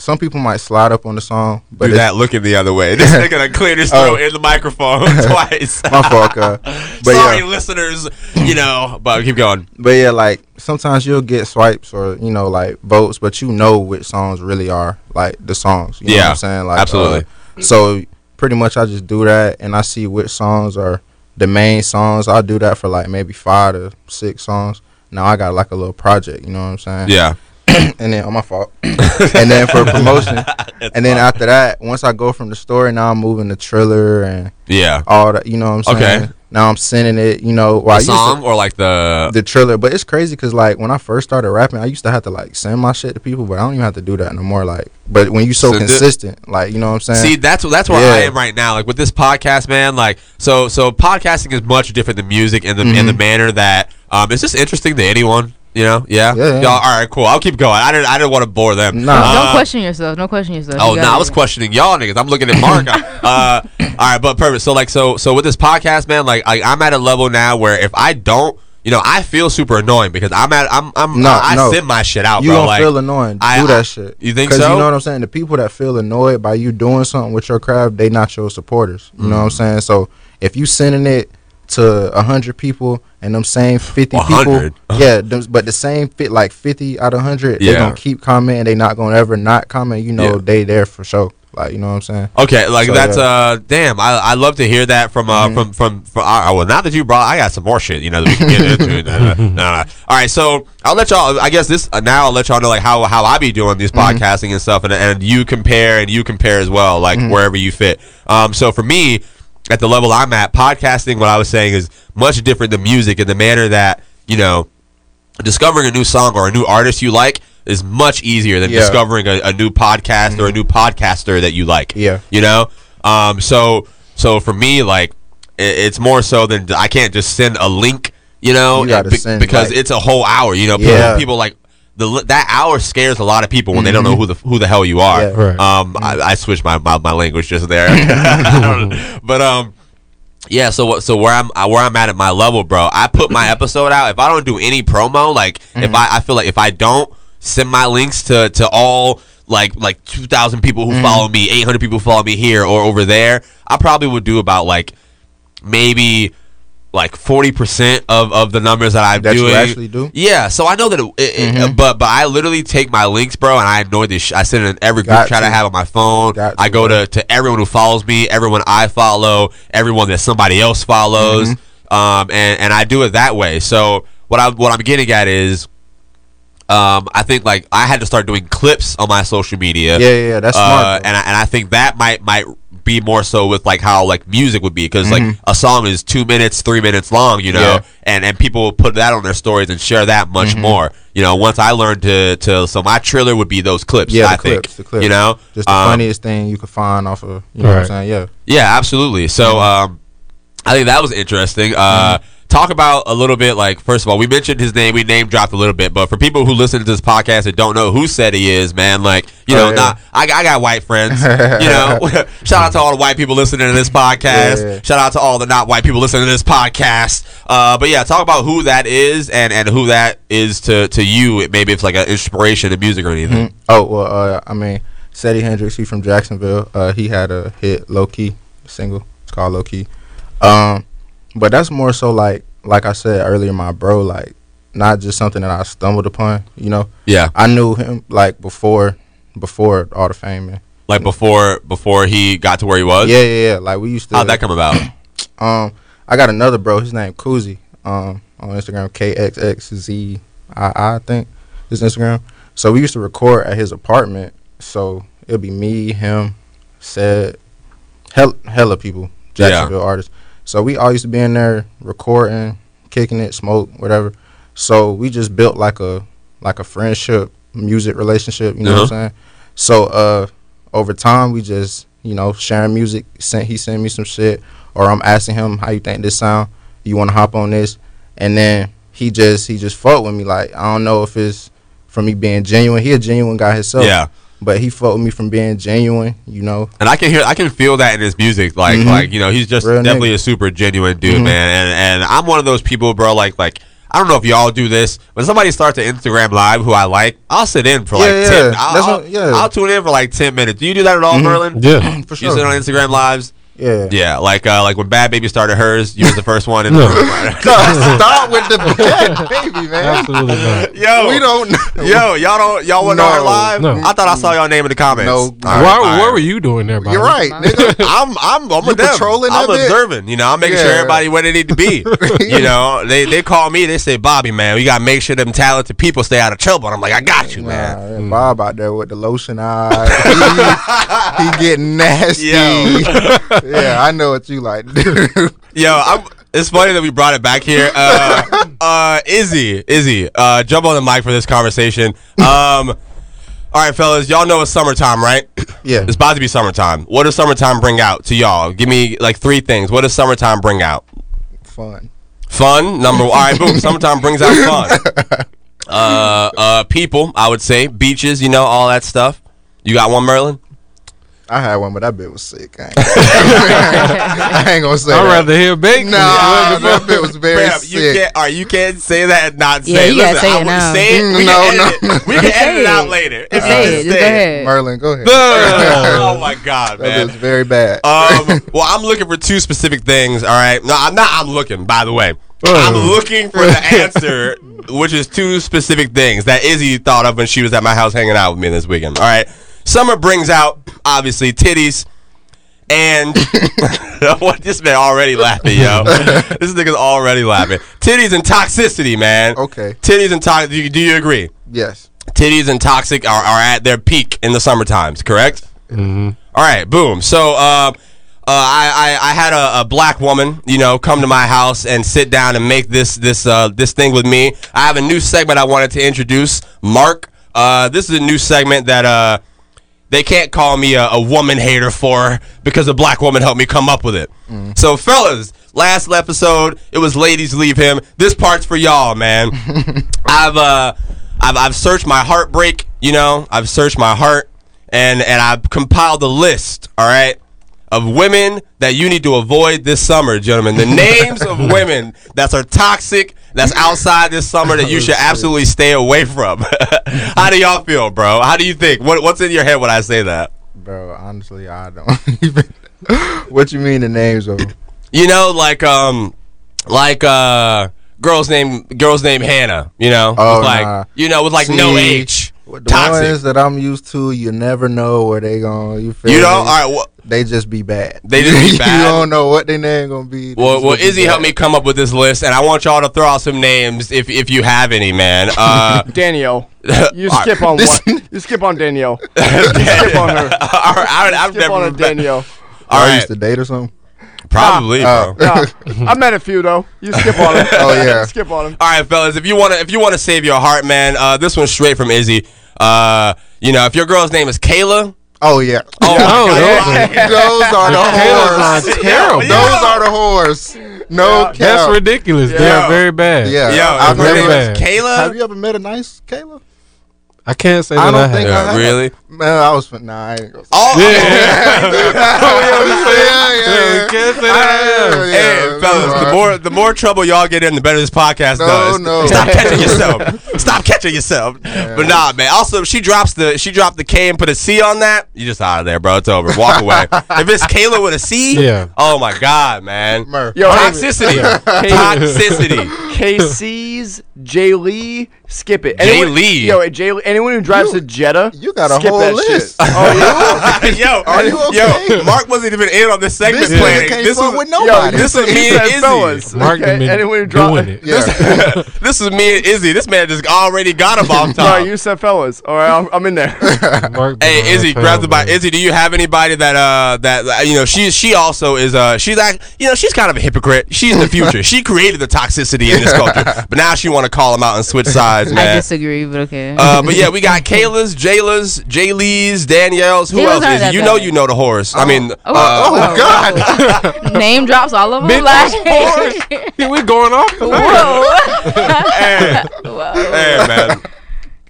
Some people might slide up on the song, but do that looking the other way. This nigga done cleared his throat Oh. in the microphone twice. My fault, cuz. But Sorry, yeah. listeners. You know, but keep going. But yeah, like sometimes you'll get swipes or you know like votes, but you know which songs really are like the songs. You know Yeah, what I'm saying? Like absolutely. uh, so pretty much I just do that, and I see which songs are the main songs. I'll do that for like maybe five to six songs. Now I got like a little project. You know what I'm saying? Yeah. and then on my fault. and then for promotion, and then after that, once I go from the store, now I'm moving the Triller and Yeah. all that. You know what I'm saying? Okay. Now I'm sending it. You know, well, The used to- song or like the the trailer. But it's crazy because like when I first started rapping, I used to have to like send my shit to people, but I don't even have to do that no more. Like, but when you so Send it. consistent, like you know what I'm saying? See, that's that's where Yeah. I am right now. Like with this podcast, man. Like so, so podcasting is much different than music in the in the manner that um, it's just interesting to anyone. You know, yeah, Yeah, yeah. Y'all, all right, cool. I'll keep going. I didn't, I didn't want to bore them. Nah. Uh, Don't question yourself. Don't question yourself. Oh You no, gotta- I was questioning y'all niggas. I'm looking at Mark. uh, all right, but perfect. So like, so so with this podcast, man, like I, I'm at a level now where if I don't, you know, I feel super annoying because I'm at, I'm, I'm, No, I no. send my shit out, you bro. gonna like, feel annoying. I- do that I- shit. you think so? You know what I'm saying? The people that feel annoyed by you doing something with your craft, they not your supporters. You know what I'm Mm. saying? So if you sending it to a hundred people and them same fifty A people, yeah, them, but the same fit like fifty out of hundred, Yeah. they gonna keep commenting. They not gonna ever not comment. You know Yeah. they there for sure. Like you know what I'm saying? Okay, like So, that's yeah. uh, damn. I I love to hear that from uh Mhm. from from from. Uh, well, now that you brought, I got some more shit. You know that we can get into. Nah, nah, nah. All right, so I'll let y'all. I guess this uh, now I'll let y'all know like how how I be doing these Mhm. podcasting and stuff, and and you compare and you compare as well, like Mhm. wherever you fit. Um, so for me, at the level I'm at, podcasting, what I was saying is much different than music in the manner that you know discovering a new song or a new artist you like is much easier than Yeah. discovering a, a new podcast or a new podcaster that you like. Yeah. You know? Um so so for me like i it's more so than I can't just send a link, you know, You be- send, because like- it's a whole hour, you know. Yeah. People like the that hour scares a lot of people when they don't know who the who the hell you are. Yeah. Right. Um, I, I switched my, my, my language just there, I don't know. but um, yeah. So what? So where I'm uh, where I'm at at my level, bro. I put my episode out. If I don't do any promo, like if I, I feel like if I don't send my links to to all like like two thousand people Mm-hmm. who follow me, eight hundred people who follow me here or over there, I probably would do about like maybe like forty percent of of the numbers that I'm That you actually do? Yeah, so I know that, it, it, Mhm. but but I literally take my links, bro, and I annoy this. Sh- I send it in every group Got chat I to. have on my phone. Got I go to to everyone who follows me, everyone I follow, everyone that somebody else follows, Mm-hmm. um, and and I do it that way. So what I what I'm getting at is. Um, I think like I had to start doing clips on my social media. Yeah, yeah, yeah, that's uh, smart, bro. And I, and I think that might might be more so with like how like music would be because like a song is two minutes, three minutes long, you know, Mm-hmm. Yeah. and and people will put that on their stories and share that much Mm-hmm. more. You know, once I learned to to so my trailer would be those clips. Yeah, I the think clips, the clips. you know, just the Um, funniest thing you could find off of. You know what I'm Right. saying? Yeah. yeah, absolutely. So um, I think that was interesting. Uh, Mm-hmm. Talk about a little bit, like first of all, we mentioned his name, we name dropped a little bit, but for people who listen to this podcast and don't know who said he is, man, like you Oh, know, yeah. not I, I got white friends, you know. shout out to all the white people listening to this podcast. Yeah. Shout out to all the not white people listening to this podcast. Uh, but yeah, talk about who that is and and who that is to to you. Maybe it's like an inspiration to music or anything. Mhm. Oh well, uh, I mean, Seti Hendrix, he's from Jacksonville. Uh, he had a hit, Low Key single. It's called Low Key. Um, but that's more so like, like I said earlier, my bro, like not just something that I stumbled upon. You know, Yeah, I knew him like before, before all the fame. Man. like before before he got to where he was. Yeah, yeah, yeah. Like we used to. How'd that come about? Um, I got another bro. His name Koozie. Um, on Instagram, KXXZ. I I think his Instagram. So we used to record at his apartment. So it'd be me, him, said, hell, hella people, Jacksonville artists. So we all used to be in there recording, kicking it, smoke, whatever. So we just built like a like a friendship, music relationship. You know what I'm saying? So uh, over time, we just you know sharing music. Sent he sent me some shit, or I'm asking him how you think this sound. You want to hop on this, and then he just he just fought with me. Like I don't know if it's from me being genuine. He a genuine guy himself. Yeah. But he fought with me from being genuine. You know. And I can hear, I can feel that in his music. Like, Mhm. like you know, he's just Real definitely nigga. a super genuine dude, Mhm. man. And and I'm one of those people, bro. Like, like I don't know if y'all do this. When somebody starts an Instagram live who I like, I'll sit in for like Yeah, yeah. ten. I'll, what- yeah. I'll tune in for like ten minutes. Do you do that at all, Mhm. Merland? Yeah. For sure. You sit on Instagram lives. Yeah. Yeah, like uh, like when Bhad Bhabie started hers, you was the first one in the No. room. Stop with the bad baby, man. Absolutely not. Yo, We don't. Yo, y'all don't y'all wasn't on her No. live? No. I thought I saw y'all name in the comments. No. All Why, right, what were you doing there, Bobby? You're right, nigga. I'm I'm I'm You patrolling I'm that bit? observing. You know, I'm making sure everybody where they need to be. you know, they they call me. They say, Bobby, man, we gotta make sure them talented people stay out of trouble. And I'm like, I got you, man. Nah, yeah, Bob out there with the lotion eye. he, he getting nasty. Yo. Yeah, I know what you like to do. Yo, I'm. It's funny that we brought it back here. Uh, uh, Izzy, Izzy, uh, jump on the mic for this conversation. Um, all right, fellas, y'all know it's summertime, right? Yeah. It's about to be summertime. What does summertime bring out to y'all? Give me like three things. What does summertime bring out? Fun. Fun, number one. All right, boom. Summertime brings out fun. Uh, uh, people, I would say. Beaches, you know, all that stuff. You got one, Merland? I had one, but that bit was sick. I ain't, I ain't gonna say I'd that. rather hear bacon. Nah, that bit was very Bruh, you sick. can't. All right, you can't say that and not Yeah, say. you gotta Listen, say I it now. Say it. We No, can no, it. no. We can Just edit say it out later. If Just you say it. Go say ahead. Merland, go ahead. oh my god, that man. was very bad. Um, well, I'm looking for two specific things. All right, no, I'm not. I'm looking. By the way, I'm looking for the answer, which is two specific things that Izzy thought of when she was at my house hanging out with me this weekend. All right, summer brings out obviously titties. And what this man already laughing, yo. this nigga's already laughing. Titties and toxicity, man. Okay. Titties and toxic. Do you, do you agree? yes. Titties and toxic are, are at their peak in the summer times, correct? Mm-hmm. All right, boom. So, uh, uh, I, I I had a, a black woman, you know, come to my house and sit down and make this this uh, this thing with me. I have a new segment I wanted to introduce. Mark, uh, this is a new segment that uh, they can't call me a, a woman hater for because a black woman helped me come up with it. So, fellas, last episode it was ladies leave him. This part's for y'all, man. I've uh, I've I've searched my heartbreak. You know, I've searched my heart, and and I've compiled a list. All right. Of women that you need to avoid this summer, gentlemen. The names of women that are toxic, that's outside this summer that you should absolutely stay away from? How do y'all feel, bro? How do you think? What, what's in your head when I say that? Bro, honestly, I don't even. what you mean the names of them? You know, like um, like uh, girls name girls named Hannah. You know, Oh, with like nah. you know, with like no See, H. The Toxic. ones that I'm used to, you never know where they going. You feel You know, me? all right. Well, They just be bad. They just be bad. you don't know what their name gonna be. They well, well Izzy helped me come up with this list, and I want y'all to throw out some names if if you have any, man. Uh, Danielle. You skip on This- what? You skip on Danielle. You skip on her. all right, I, I've Skip never on a Danielle. All I right, used to date or something. probably, Oh. bro. Nah, I met a few though. You skip on them. Oh, yeah. skip on them. All right, fellas, if you want to if you want to save your heart, man, uh, this one's straight from Izzy. Uh, you know, if your girl's name is Kayla, Oh yeah. oh Oh, those Those are the Kayla's whores. are terrible. Those are the whores. No Yeah. That's ridiculous. Yeah. They're very bad. Yeah. Yo, I've if her very name never, is bad. Kayla, have you ever met a nice Kayla? I can't say I that I, don't think have. I Yeah, have. really? Man, I was fin- nah. I ain't gonna say. Oh, yeah, yeah, we can't say that I have. yeah. Hey, Yeah, fellas, the more the more trouble y'all get in, the better this podcast No, does. no. Stop catching yourself. Stop catching yourself. But nah, man. Also, she drops the she dropped the K and put a C on that. You just out of there, bro. It's over. Walk away. if it's Kayla with a C, Yeah. Oh my God, man. Murph. Yo, Toxicity. Toxicity. KC's Jay Lee, skip it. Jay Anyone- Lee? Yo, Jay Lee, anyone who drives You- a Jetta, you got a skip whole that list. Shit. Oh yeah. yo, Are you okay? yo, Mark wasn't even in on this segment This nigga planning. can't This fuck was with Yo, nobody. this is me and Izzy. fellas. Mark okay? been Anyone who doing drives it. yeah. this is me and Izzy. This man just already got him off No, top. you said fellas. All right, I'm, I'm in there. Mark been Hey Izzy, that grab the trail, mic. man. Izzy, do you have anybody that uh that uh, you know she she also is uh she's like you know she's kind of a hypocrite. She's the future. she created the toxicity in this culture, but now she want to call them out and switch sides, man. I disagree, but okay. Uh, but yeah, we got Kayla's, Jayla's, Jaylee's, Danielle's. Who Jayla's else is that You know, you know the horse. I mean, Oh, uh, whoa, God. whoa. Name drops all of them. Big like, we going off the whoa. hey, whoa. hey, man.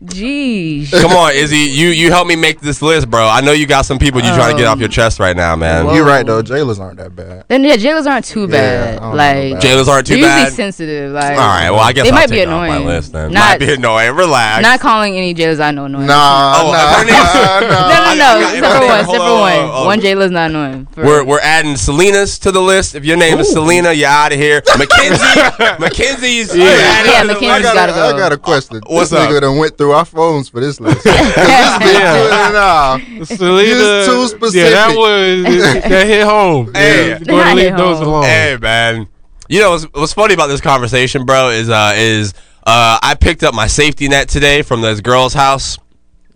Jeez. Come on, Izzy. You you help me make this list, bro. I know you got some people you trying to get off your um, chest right now, man. Whoa. You're right though. Jailers aren't that bad. Then yeah, jailers aren't too bad. I like about Jailers aren't too bad. usually sensitive. Like All right, well, I guess They I'll might take be it off my annoying. list then. Not- might be annoying. Relax. not calling any jailers I know annoying. Nah, Oh, nah, her nah. No, no, no. I- Except for one. on, Except for one. on. One jailer's not annoying. We're we're adding Selena's to the list. If your name is Selena, you're out of here. Mackenzie, Mackenzie's. you're Yeah, Mackenzie- I list. got, gotta a, I go. got a question. What's this up? nigga done went through our phones for this list. 'Cause this bitch Yeah. doing it now. Selena, You're too Yeah, specific. that was that hit home. Hey. Yeah, That to leave those home. alone. Hey man, you know what's, what's funny about this conversation, bro? Is uh is uh I picked up my safety net today from this girl's house.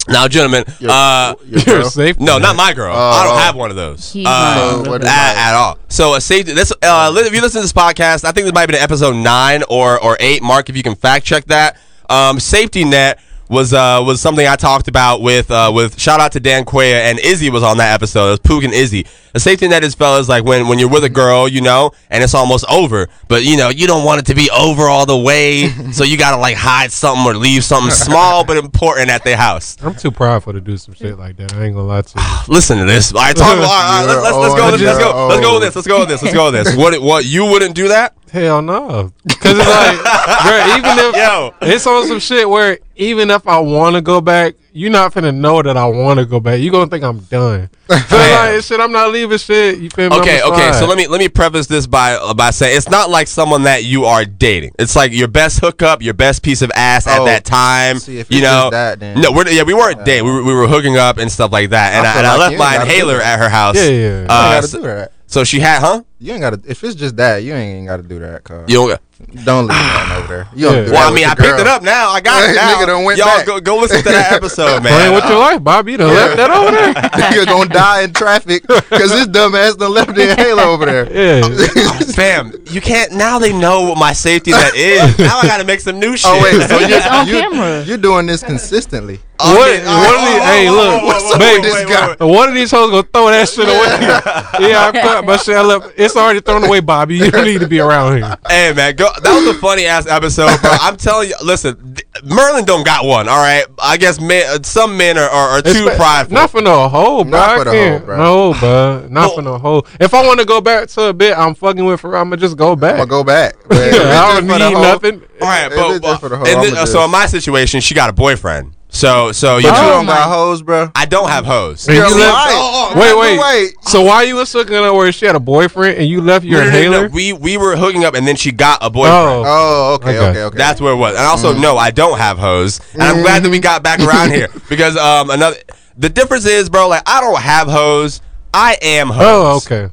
Now, gentlemen, uh, Your You're girl? safe. no, not my girl. Oh, I don't oh. have one of those. Uh, not. So what at, at all. So a safety. This uh, if you listen to this podcast, I think this might be in episode nine or or eight. Mark, if you can fact check that. Um, safety net was uh was something I talked about with uh with shout out to Dan Quaya and Izzy was on that episode. It was Pook and Izzy. A safety net is fellas like when when you're with a girl, you know, and it's almost over, but you know you don't want it to be over all the way, so you gotta like hide something or leave something small but important at their house. I'm too prideful to do some shit like that. I ain't gonna lie to you. Listen to this. All right, talk. All right, let's, let's, let's go. Let's, let's go. Let's go with this. Let's go with this. Let's go with this. What? What? You wouldn't do that? Hell no. Because it's like, bro, even if Yo. it's on some shit where even if I want to go back, you're not finna know that I want to go back. You gonna think I'm done. So like, shit, I'm not leaving shit. You feel me? Okay, okay. So let me let me preface this by uh, by saying it's not like someone that you are dating. It's like your best hookup, your best piece of ass at Oh, that time. see, if you it's know, just that, then- no, we're, yeah, we weren't dating. We were, we were hooking up and stuff like that. And I I, feel and I like left you my gotta do inhaler that. at her house. Yeah, yeah. You ain't Uh, gotta so, do that. so she had, huh? You ain't gotta. If it's just that, you ain't got to do that. Cause You don't. don't leave nothing over there. You don't Yeah. do Well, that I mean, your I picked it up now. I got it now. Nigga done went Y'all back. go go listen to that episode, man. Playing with your life, Bob. You done left that over there. You're gonna die in traffic because this dumbass done left the inhaler over there. Yeah. Fam, you can't. Now they know what my safety net is. now I got to make some new shit. Oh wait, so you're, on you, camera. you're doing this consistently. Oh, What? yeah, What right, are these? whoa, Hey, look, whoa, whoa, whoa, babe. wait, wait, wait, wait. One of these hoes gonna throw that shit away. yeah, I cut my shit. I left. It's already thrown away, Bobby. You don't need to be around here. Hey man, go, that was a funny ass episode, bro. I'm telling you, listen, Merland don't got one. All right, I guess men, uh, some men are, are, are too Espe- prideful. Not for no hoe, bro. Not I for the can't- hoe, bro. No, bro. Not for no hoe. If I want to go back to a bit I'm fucking with her, I'm gonna just go back. I'ma go back. But if it's I don't just for the need nothing. All right, If but, it's for the hoe, and I'ma thi- uh, so in my situation, she got a boyfriend. So so you But you don't my- got hoes, bro. I don't have hoes. You're you left- Oh, oh, wait, oh, wait, wait. So why you was hooking up where she had a boyfriend and you left your No, no, no, no. We we were hooking up, and then she got a boyfriend. Oh, Oh, okay, Okay. okay, okay. That's where it was. And also, no, I don't have hoes. And I'm glad that we got back around here because um another the difference is, bro. Like I don't have hoes. I am hoes. oh, okay.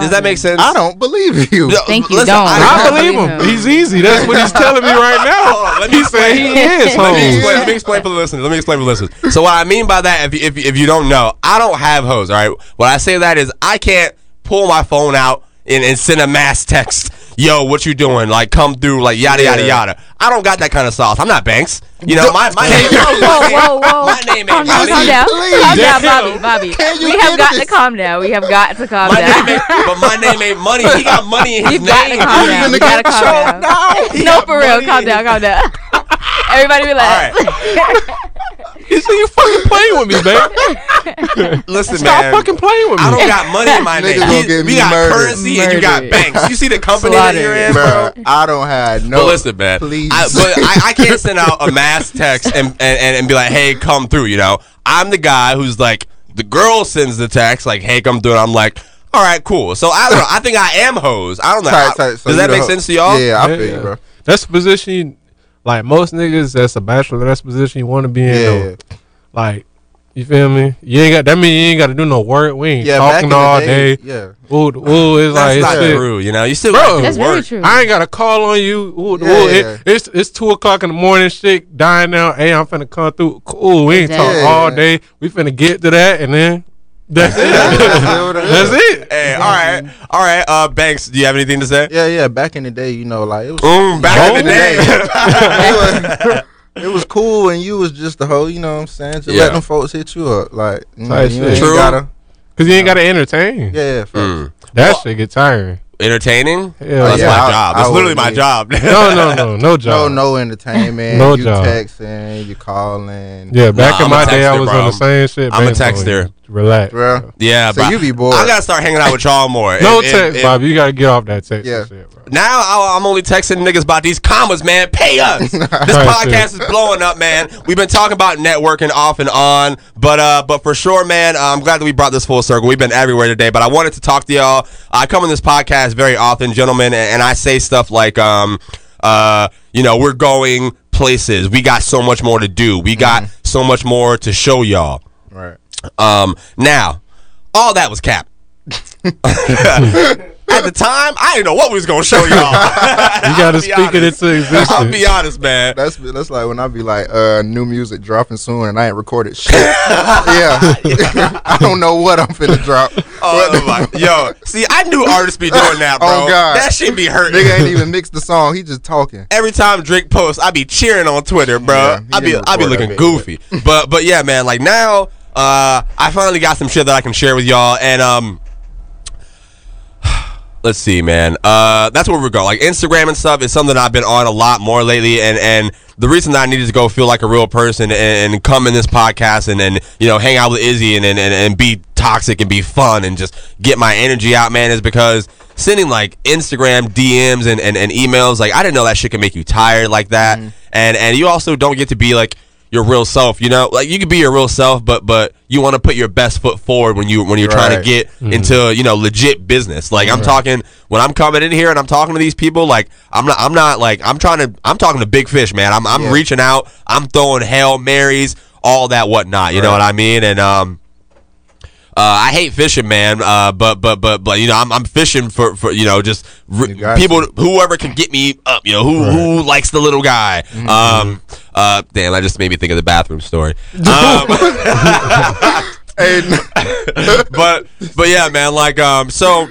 Does that make sense? I don't believe you. No, Think you listen, don't. I, I don't believe believe him. him. He's easy. That's what he's telling me right now. on, oh, let me He he is Let me, explain, let me explain for the listeners. Let me explain for the listeners. So what I mean by that, if you, if, if you don't know, I don't have hoes. All right. What I say that is I can't pull my phone out and, and send a mass text. Yo, what you doing? Like, come through. Like, yada yada Yeah. yada. I don't got that kind of sauce. I'm not Banks. You know, my my name. Whoa, whoa, whoa. My name Calm down, Money. calm down. Calm down, Bobby, Bobby. Can you We have got this? to calm down. We have got to calm My down. name but my name ain't money. He got money in his You've got to name. calm down. You got to calm down. No, for real. Calm down, calm down. Everybody relax. He said you fucking playing with me, man. Listen, man. Stop man. fucking playing with me. I don't got money in my Nigga name. gonna He- get we got murdered. currency and you got Murdered. banks. You see the company that you're in, bro. Bro, I don't have no. But listen, man. Please. I, but I, I can't send out a mass text and, and, and, and be like, hey, come through, you know? I'm the guy who's like, the girl sends the text, like, hey, come through. And I'm like, all right, cool. So I don't know. I think I am hose. I don't know. Tight, I- tight. So does you that the make ho- sense to y'all? Yeah, I Yeah, feel yeah. you, bro. That's the position. Like most niggas, that's a bachelor. That's position you want to be in. Yeah. though. Like, you feel me? You ain't got that mean you ain't got to do no work. We ain't Yeah, talking all day, day. yeah. Ooh, ooh, it's That's like not it's shit. true, you know? You still Bro, got to That's do very true. I ain't got to call on you. Ooh, ooh, Yeah. it, it's it's two o'clock in the morning. Shit, dying now. Hey, I'm finna come through. Cool. We ain't talk Exactly. all day. We finna get to that, and then that's it. That's that's it. Hey, all right. All right. Uh, Banks, do you have anything to say? Yeah, yeah. Back in the day, you know, like it was. Mm, back in the day. it, was, it was cool and you was just the whole. you know what I'm saying? Just Yeah. let them folks hit you up. Like, you, know, Type you ain't True. gotta. Cause you ain't got to entertain. Yeah, yeah. Mm. That shit get tiring. Entertaining? Yeah. Oh, that's Yeah, my I- job. That's would literally my be- job. No, no, no, no No, job. no no entertainment. No job. you job. texting, you calling. Yeah, back Nah, in I'm my day, I was bro. on the same shit. I'm a texter. Relax. Bro. Yeah, So but you be bored. I gotta start hanging out with y'all more. No If- if- text, if- Bob. You gotta get off that text. Yeah. shit, bro. Now I- I'm only texting niggas about these commas, man. Pay us. this podcast is blowing up, man. We've been talking about networking off and on, but uh, but for sure, man. uh, I'm glad that we brought this full circle. We've been everywhere today, but I wanted to talk to y'all. I come on this podcast very often, gentlemen, and, and I say stuff like, um, uh, you know, we're going places. We got so much more to do. We got so much more to show y'all. Right. Um, now, all that was cap. At the time, I didn't know what we was gonna show y'all. You gotta I'll be speak it honest. into existence. I'll be honest, man. That's that's like when I be like, uh, new music dropping soon and I ain't recorded shit. yeah. I don't know what I'm finna drop. Oh my, yo, see, I knew artists be doing that, bro. Oh, God. that shit be hurting. Nigga ain't even mixed the song. He just talking. Every time Drake posts, I be cheering on Twitter, bro. Yeah, I be didn't I be looking goofy, but but yeah, man. Like now, uh, I finally got some shit that I can share with y'all, and um. Let's see, man. Uh, that's where we're going. Like Instagram and stuff is something I've been on a lot more lately, and and the reason that I needed to go feel like a real person and, and come in this podcast and then you know hang out with Izzy and, and and and be toxic and be fun and just get my energy out, man, is because sending like Instagram DMs and, and, and emails, like I didn't know that shit can make you tired like that, and and you also don't get to be like your real self, you know, like you could be your real self, but but you want to put your best foot forward when you when you're trying to Right. get into you know legit business. Like I'm talking when I'm coming in here and I'm talking to these people, like I'm not I'm not like I'm trying to I'm talking to big fish, man. I'm I'm Yeah. reaching out, I'm throwing hail marys, all that whatnot. You know what I mean? And um. Uh, I hate fishing, man. Uh, but but but but you know, I'm, I'm fishing for, for you know just r- You people whoever can get me up. You know who who likes the little guy. Mm-hmm. Um, uh, damn, that just made me think of the bathroom story. Um, but but yeah, man. Like um, so.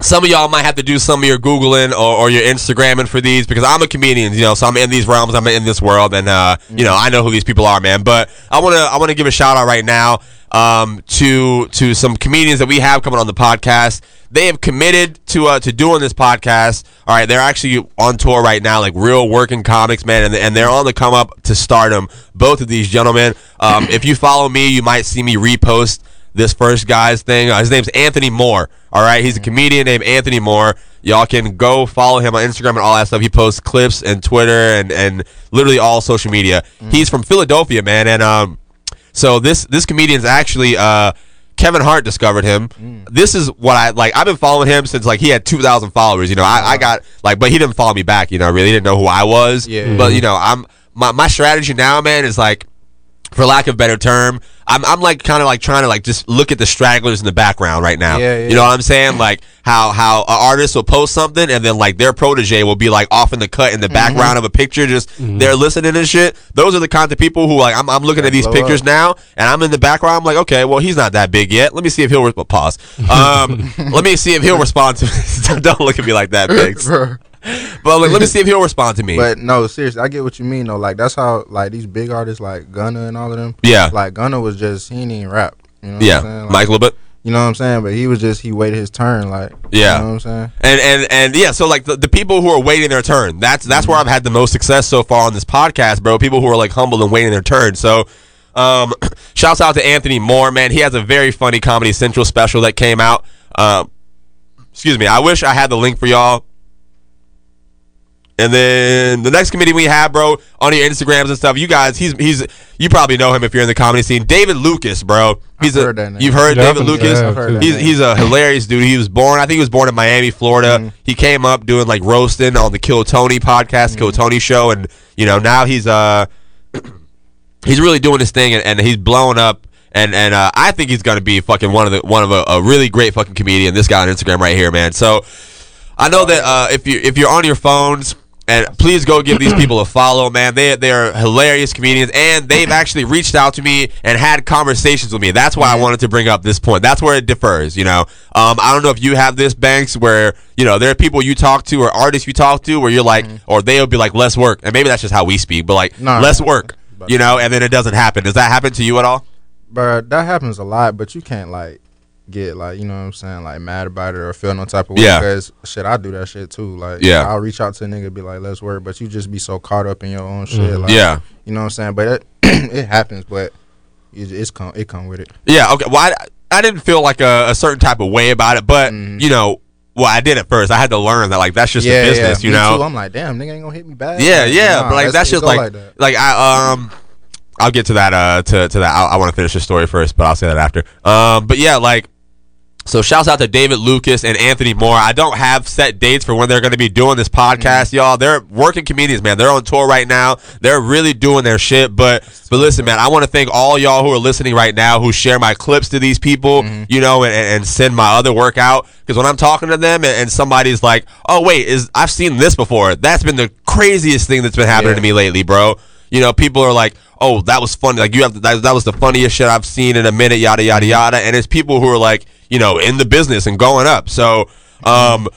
Some of y'all might have to do some of your googling or, or your Instagramming for these because I'm a comedian, you know. So I'm in these realms, I'm in this world, and uh, you know I know who these people are, man. But I wanna I wanna give a shout out right now. Um, to to some comedians that we have coming on the podcast. They have committed to uh, to doing this podcast. All right, they're actually on tour right now, like real working comics, man, and, and they're on the come up to stardom. Both of these gentlemen. Um, if you follow me, you might see me repost this first guy's thing. Uh, his name's Anthony Moore. All right, he's a comedian named Anthony Moore. Y'all can go follow him on Instagram and all that stuff. He posts clips and Twitter and and literally all social media. He's from Philadelphia, man, and um, so this this comedian's actually uh. Kevin Hart discovered him. This is what I like. I've been following him since like he had two thousand followers. You know, I, I got like, but he didn't follow me back. You know, really didn't know who I was. Yeah. But you know, I'm my my strategy now, man, is like for lack of a better term, I'm, I'm like kind of like trying to like just look at the stragglers in the background right now. Yeah, yeah. You know what I'm saying? Like how how an artist will post something and then like their protege will be like off in the cut in the background of a picture, just they're listening and shit. Those are the kind of people who like I'm, I'm looking at these pictures up. now and I'm in the background. I'm like, okay, well he's not that big yet. Let me see if he'll re- pause. Um, let me see if he'll respond to. Don't look at me like that, Biggs. But like, let me see if he'll respond to me. But no, seriously, I get what you mean though. Like that's how like these big artists like Gunna and all of them. Yeah. Like Gunna was just he didn't even rap. You know what yeah, I'm? Like, Mike a little bit. You know what I'm saying? But he was just he waited his turn. Like Yeah. You know what I'm saying? And and and yeah, so like the, the people who are waiting their turn, that's that's where I've had the most success so far on this podcast, bro. People who are like humble and waiting their turn. So um shouts out to Anthony Moore, man. He has a very funny Comedy Central special that came out. Um excuse me, I wish I had the link for y'all. And then the next comedian we have, bro, on your Instagrams and stuff, you guys, he's he's you probably know him if you're in the comedy scene. David Lucas, bro. He's I've a heard that name. you've heard Yeah, David I've- Lucas. yeah, I've heard that he's name. he's a hilarious dude. He was born, I think he was born in Miami, Florida. Mm-hmm. He came up doing like roasting on the Kill Tony podcast, Kill Mm-hmm. Tony show, and you know now he's uh he's really doing his thing and, and he's blowing up. And and uh, I think he's gonna be fucking one of the one of a, a really great fucking comedian. This guy on Instagram right here, man. So I know that uh, if you if you're on your phones. And please go give these people a follow, man. They they're hilarious comedians, and they've actually reached out to me and had conversations with me. That's why I wanted to bring up this point. That's where it differs, you know. Um, I don't know if you have this, Banks, where you know there are people you talk to or artists you talk to where you're like, or they'll be like, less work, and maybe that's just how we speak, but like less work, you know, and then it doesn't happen. Does that happen to you at all? But that happens a lot, but you can't like get like you know what I'm saying, like mad about it or feel no type of way. Yeah. Because shit, I do that shit too. Like Yeah. I'll reach out to a nigga be like, let's work, but you just be so caught up in your own shit. Like, Yeah. You know what I'm saying? But it, it happens, but it, it's come it come with it. Yeah, okay. Well, I, I didn't feel like a, a certain type of way about it, but you know, well, I did at first. I had to learn that like that's just yeah, the business, yeah. you Me know. too. I'm like, damn, nigga ain't gonna hit me back. Yeah, Like, yeah, nah, but like that's just go like that. like I um I'll get to that uh to to that. I, I want to finish the story first, but I'll say that after. Um, but yeah, like. So shouts out to David Lucas and Anthony Moore. I don't have set dates for when they're going to be doing this podcast, mm-hmm. y'all. They're working comedians, man. They're on tour right now. They're really doing their shit. But but listen, man, I want to thank all y'all who are listening right now, who share my clips to these people, mm-hmm. you know, and, and send my other work out. Because when I'm talking to them and, and somebody's like, "Oh wait, is I've seen this before?" That's been the craziest thing that's been happening to me lately, bro. You know, people are like, "Oh, that was funny." Like you have that, that was the funniest shit I've seen in a minute. Yada yada yada. And it's people who are like, you know, in the business and going up. So, um,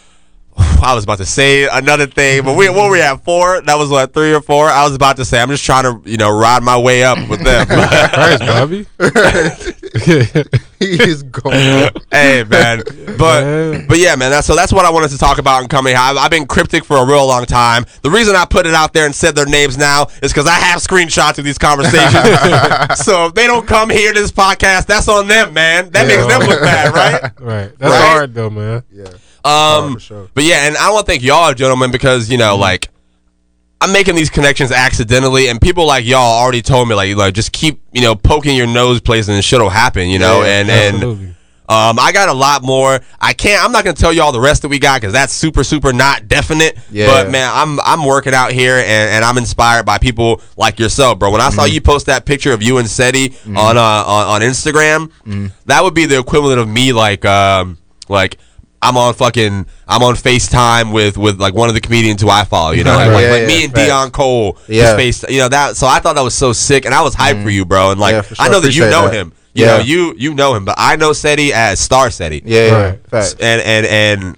I was about to say another thing, but we what were we at four? That was what three or four. I was about to say I'm just trying to you know ride my way up with them. Christ, Bobby. he is going. hey man, but Man. but yeah, man. That's so that's what I wanted to talk about in coming. I've, I've been cryptic for a real long time. The reason I put it out there and said their names now is because I have screenshots of these conversations. so if they don't come here to this podcast, that's on them, man. That makes them look bad, right? Right. That's Right? hard though, man. Yeah. Um, for sure. but yeah, and I want to thank y'all, gentlemen, because you know, like, I'm making these connections accidentally, and people like y'all already told me, like, like just keep, you know, poking your nose places, and shit'll happen, you know, Yeah, and and um, I got a lot more. I can't. I'm not gonna tell y'all the rest that we got because that's super, super not definite. Yeah. But man, I'm I'm working out here and, and I'm inspired by people like yourself, bro. When I saw you post that picture of you and Seti on uh on, on Instagram, that would be the equivalent of me like um like. I'm on fucking. I'm on Facetime with with like one of the comedians who I follow. You know, like, Yeah, like, yeah, me and facts. Deon Cole. Yeah. Just face. You know that. So I thought that was so sick, and I was hyped for you, bro. And like Yeah, for I know that you know that. him. You Yeah. know you you know him, but I know Seti as Star Seti. Yeah, yeah. Right. Facts. And and and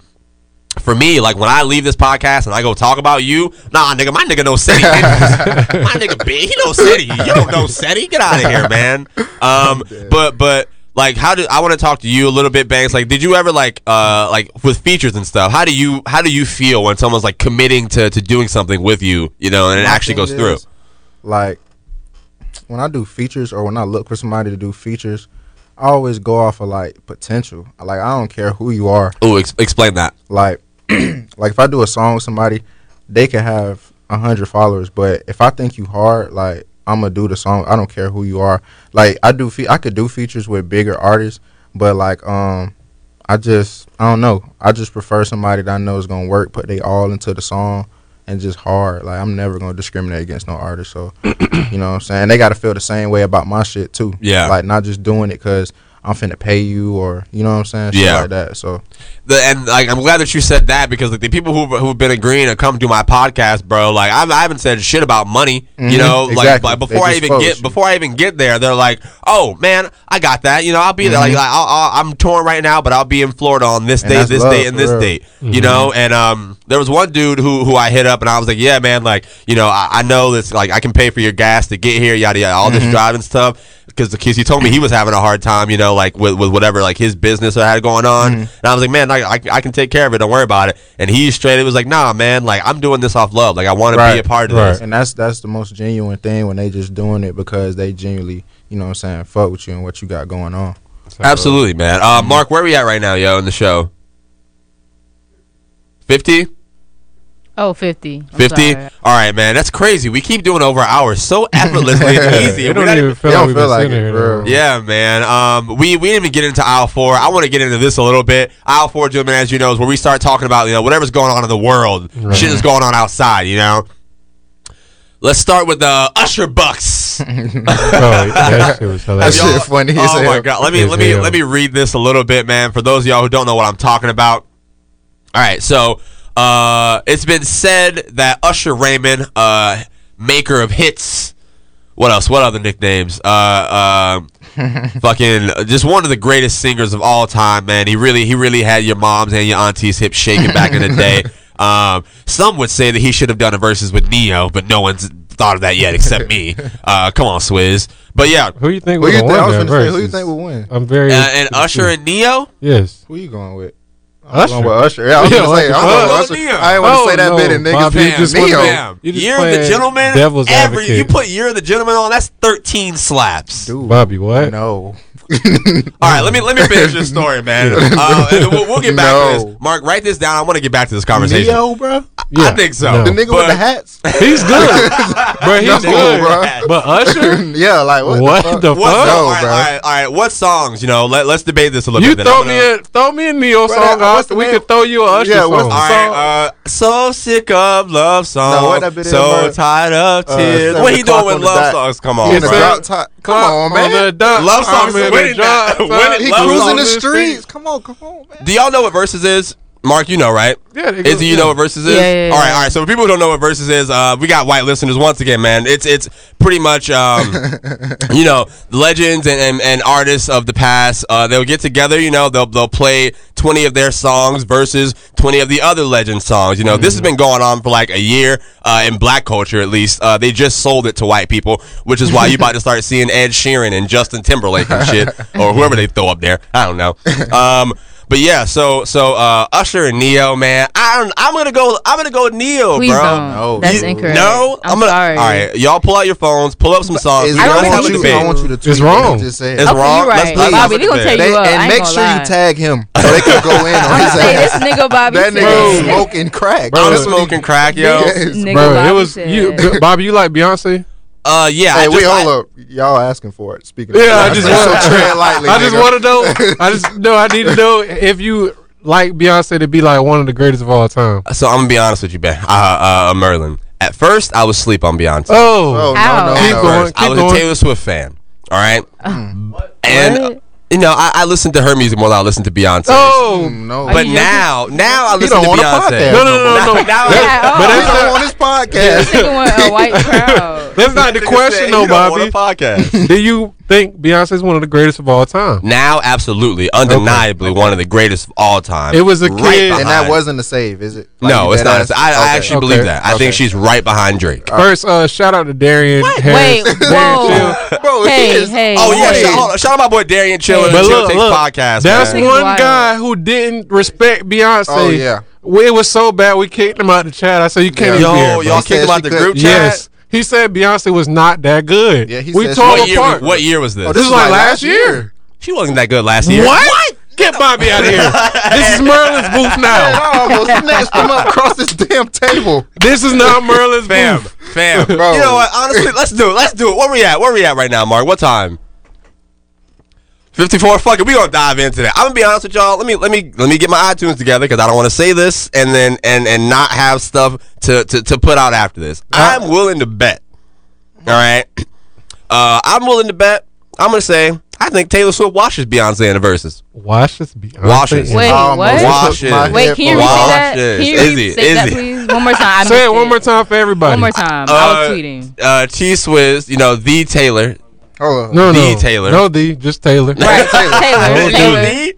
for me, like when I leave this podcast and I go talk about you, nah, nigga, my nigga knows Seti. my nigga, big, he knows Seti. You don't know Seti. Get out of here, man. Um, but but like, how did I want to talk to you a little bit, Banks? Like, did you ever like uh like with features and stuff? How do you how do you feel when someone's like committing to to doing something with you, you know, and it My actually goes through? Like when I do features or when I look for somebody to do features, I always go off of like potential. Like I don't care who you are. Oh, ex- explain that. Like like if I do a song with somebody, they can have a hundred followers, but if I think you hard, like I'm gonna do the song. I don't care who you are. Like I do, fe- I could do features with bigger artists, but like um, I just I don't know. I just prefer somebody that I know is gonna work, put they all into the song, and just hard. Like I'm never gonna discriminate against no artist. So you know what I'm saying. They gotta feel the same way about my shit too. Yeah. Like not just doing it because I'm finna pay you or you know what I'm saying. Shit Yeah. Like that. So The, and like I'm glad that you said that because like the people who who've been agreeing to come do my podcast, bro. Like I'm, I haven't said shit about money, you Mhm, know. Like, exactly. like They before I even fuck get you. before I even get there, they're like, "Oh man, I got that." You know, I'll be there. Like, Mhm. like I'll, I'll, I'm torn right now, but I'll be in Florida on this And day, this love, date, and this real. date. You Mhm. know, and um, there was one dude who who I hit up, and I was like, "Yeah, man, like you know, I, I know this. Like, I can pay for your gas to get here, yada yada, all this Mhm. driving stuff." Because the kids, he told me he was having a hard time, you know, like with, with whatever like his business I had going on. Mhm. And I was like, man, I, I, I can take care of it. Don't worry about it. And he straight it was like, nah, man, like I'm doing this off love. Like I want to be a part of this. And that's that's the most genuine thing when they just doing it because they genuinely, you know what I'm saying, fuck with you and what you got going on. Absolutely, man. Uh, Mark, where we at right now, yo, in the show? 50? Oh, 50. I'm 50? sorry. All right, man. That's crazy. We keep doing over hours so effortlessly and easy. It We don't gotta- even feel They don't we've feel like it, bro. Yeah, man. Um, we we didn't even get into aisle four. I want to get into this a little bit. Aisle four, gentlemen, as you know, is where we start talking about you know whatever's going on in the world, Right. shit is going on outside. You know. Let's start with the Usher Bucks. Oh, that shit was That shit funny as Oh my hell. god! Let me let me hell. let me read this a little bit, man. For those of y'all who don't know what I'm talking about. All right, so uh, it's been said that Usher Raymond, uh, maker of hits, what else? What other nicknames? Uh, uh, fucking, just one of the greatest singers of all time, man. He really, he really had your mom's and your auntie's hips shaking back in the day. Um, some would say that he should have done a Verzuz with Ne-Yo, but no one's thought of that yet except me. Uh, come on, Swizz. But yeah, Who you think Who would you have think? I was that say, who you think will win? I'm very uh, and Usher and Ne-Yo. Yes. Who you going with? Usher. I'm going with Usher. Yeah, I was Yeah, gonna what say. the I'm fuck? going with Oh, Usher. Ne-Yo. I ain't want to Oh, say that oh, no, bit and niggas Bobby, you saying just Ne-Yo. wanna- Bam. You just You're the gentleman. devil's every advocate. you put you're the gentleman on. That's 13 slaps. Dude, Bobby, what? No. All right, let me let me finish this story, man. Uh, we'll, we'll get back to this. Mark, write this down. I want to get back to this conversation. Ne-Yo, bro. Yeah. I think so. No. The nigga with the hats. He's good, bro. He's No, good, bro. But Usher, yeah, like what? what, the fuck? the fuck? song? No, all, right, bro. all right, all right. What songs? You know, let, let's debate this a little You bit. You throw I'm me gonna- a throw me a Ne-Yo Bro, song, that- Austin. We name? could throw you a Usher Yeah, song. what's All the right, uh, so sick of love songs, No, what that bit is, so tired of Uh, tears. what he doing with love songs? Come on, bro. Come on, man. dot. Love songs I'm in is winning drop that. top. Winning He love cruising the streets. Come on, come on, man. Do y'all know what Verzuz is? Mark, you know, right? Yeah, they go- Izzy, you know what Verzuz is? Yeah, yeah, yeah. All right, all right. So for people who don't know what Verzuz is, uh, we got white listeners once again, man. It's it's pretty much, um, you know, legends and, and, and artists of the past. Uh, they'll get together, you know, they'll they'll play twenty of their songs versus twenty of the other legend songs. You know, this has been going on for like a year uh, in black culture, at least. Uh, they just sold it to white people, which is why you about to start seeing Ed Sheeran and Justin Timberlake and shit, or whoever they throw up there. I don't know. Um, but yeah, so so uh, Usher and Ne-Yo, man, I don't, I'm gonna go. I'm gonna go Ne-Yo, Please bro. don't. No. That's You- incorrect. No, I'm, gonna. sorry. All right, y'all pull out your phones, pull up some songs. Is- We I don't gonna think have a you- I want you to tweet It's wrong. Just said. It's Okay, wrong. you're Let's- right. let's have Bobby, they gonna tell you up. And ain't make sure lie. you tag him so they can go in on his say ass. this nigga Bobby That nigga smoking crack. I'm That's what he- smoking crack, yo. Bro, it was you, B- Bobby. You like Beyonce? Uh, yeah. Hey, wait, just- I- hold up. Y'all asking for it. Speaking of Yeah, I just so want. tread lightly. I just want to know. I just no. I need to know if you like Beyonce to be like one of the greatest of all time. So I'm gonna be honest with you, Ben. Uh, uh, Merland. At first, I was sleep on Beyonce. Oh, Oh, How? no, no, Keep no. going. I was going. a Taylor Swift fan. All right, and What? uh, you know I, I listened to her music more than I listened to Beyonce. Oh, Mm, no. But you now, now I listen don't to want Beyonce. podcast. no, no, no, no, no. Now- now I- Yeah, but oh. that's He don't want his This podcast. nigga want a white crowd. that's not the question, though, he don't want Bobby. podcast. Do you think Beyonce is one of the greatest of all time. Now, absolutely, undeniably, one of the greatest of all time. It was a Right kid- And that behind- wasn't a save, is it? Like, no, you it's dead not. ass? I, I Okay. actually Okay. believe that. I Okay. think she's right behind Drake. First, uh, shout out to Darian Wait, Harris. Darian Chill. Bro, hey, he is- hey. Oh yeah, hey. shout, hold on, shout out my boy Darian Chiller, Hey. and But Chill look, Takes look, podcast. That's man. Nigga one wild. guy who didn't respect Beyonce. Oh, yeah. We- It was so bad we kicked him out of the chat. I said you can't Yeah. even be here, Yo, bro." y'all He kicked him out she the could- group chat. Yes. He said Beyonce was not that good. Yeah, he we said she- tore What year? apart. What year was this? Oh, This is like last year. She wasn't that good last year. What? Get Bobby out of here. this is Merland's booth Man, now. I almost snatched him up across this damn table. This is not Merland's Fam, booth. fam. Bro. You know what? Honestly, let's do it. Let's do it. Where we at? Where we at right now, Mark? What time? 54. Fuck it. We gonna dive into that. I'm gonna be honest with y'all. Let me let me let me get my iTunes together because I don't want to say this and then and and not have stuff to to, to put out after this. I'm willing to bet. All right. Uh, I'm willing to bet. I'm gonna say I think Taylor Swift washes Beyonce in the Verzuz. Washes Beyonce. Washes. Wait, I what? almost Wash took my it. Wait, can you repeat that? Can you Izzy, say that, Izzy. please? One more time. I Say it missed one more time for everybody. One more time. I Uh, was tweeting. Uh, T Swizz, you know the Taylor. Hold on. No, The no. Taylor. No, the just Taylor. Right, Taylor. Taylor. No, Taylor.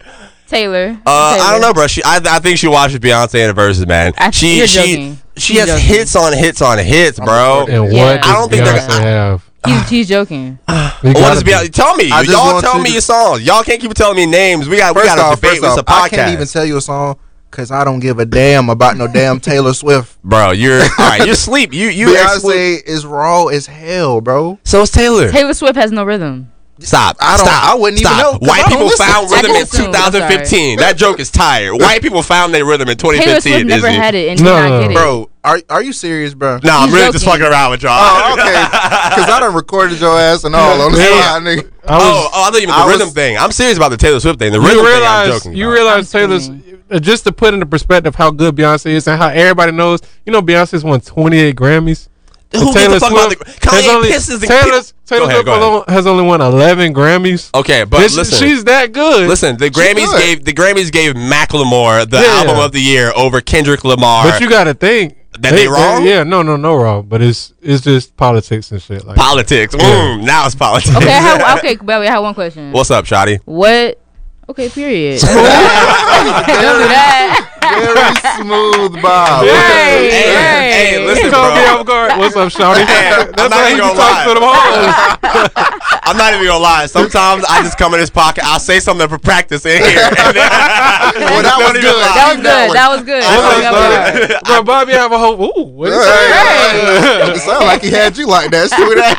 Taylor. Uh, Taylor. I don't know, bro. She, I, I think she watches Beyonce in the Verzuz, man. I- she, you're she, joking. she You're has joking. hits on hits on hits, bro. And Yeah. what I don't does think they're Beyonce gonna- have? He's, he's joking. You What gotta be. Beyonce? Tell me, y'all want tell me your songs. Y'all can't keep telling me names. We got, we got to off, debate. first This off, a I podcast, can't even tell you a song because I don't give a damn about no damn Taylor Swift. bro. You're all right. You're asleep. You, you. exclu- Beyonce is raw as hell, bro. so is Taylor. Taylor Swift has no rhythm. Stop. I don't- Stop. I wouldn't even know. know 'cause White people listen. found rhythm in just 2015. That joke is tired. White people found their rhythm in 2015. Taylor 2015. Swift never had it, and did No, not no, get no. it. Bro, are are you serious, bro? No, I'm He's really just fucking around with y'all. Oh, okay. Because I done recorded your ass and all on the Yeah. side, nigga. I was, oh, oh, I thought you meant the I rhythm was- thing. I'm serious about the Taylor Swift thing. The rhythm you thing, I'm joking. you about. realize I'm Taylor's screaming. Just to put into perspective how good Beyonce is and how everybody knows. You know, Beyonce's won 28 Grammys. Who gives a fuck about the- Kanye has only, pisses the- Taylor's, Taylor ahead, Swift alone has only won 11 Grammys. Okay, but It's- listen, she's that good. listen. The Grammys gave the Grammys gave Macklemore the Yeah. album of the year over Kendrick Lamar. but you got to think That they wrong? Yeah, no, no, no wrong. But it's it's just politics and shit. Like politics. Mm, now it's politics. Okay, I have, okay, Belly, I have one question. What's up, Shotty? What? Okay, period. Don't do that. Very smooth, Bob. Hey, Hey, hey. hey, listen, You caught me off guard. What's up, Shawty? I'm That's how you talk to them hoes. I'm not even gonna lie. Sometimes I just come in this pocket. I'll say something for practice in here. And then, Well, that was Don't even good. That was good. That was good. That was good. Bro, Bobby have a whole. Ooh, what is Hey, that? It sound like he had you like that. Sweet ass.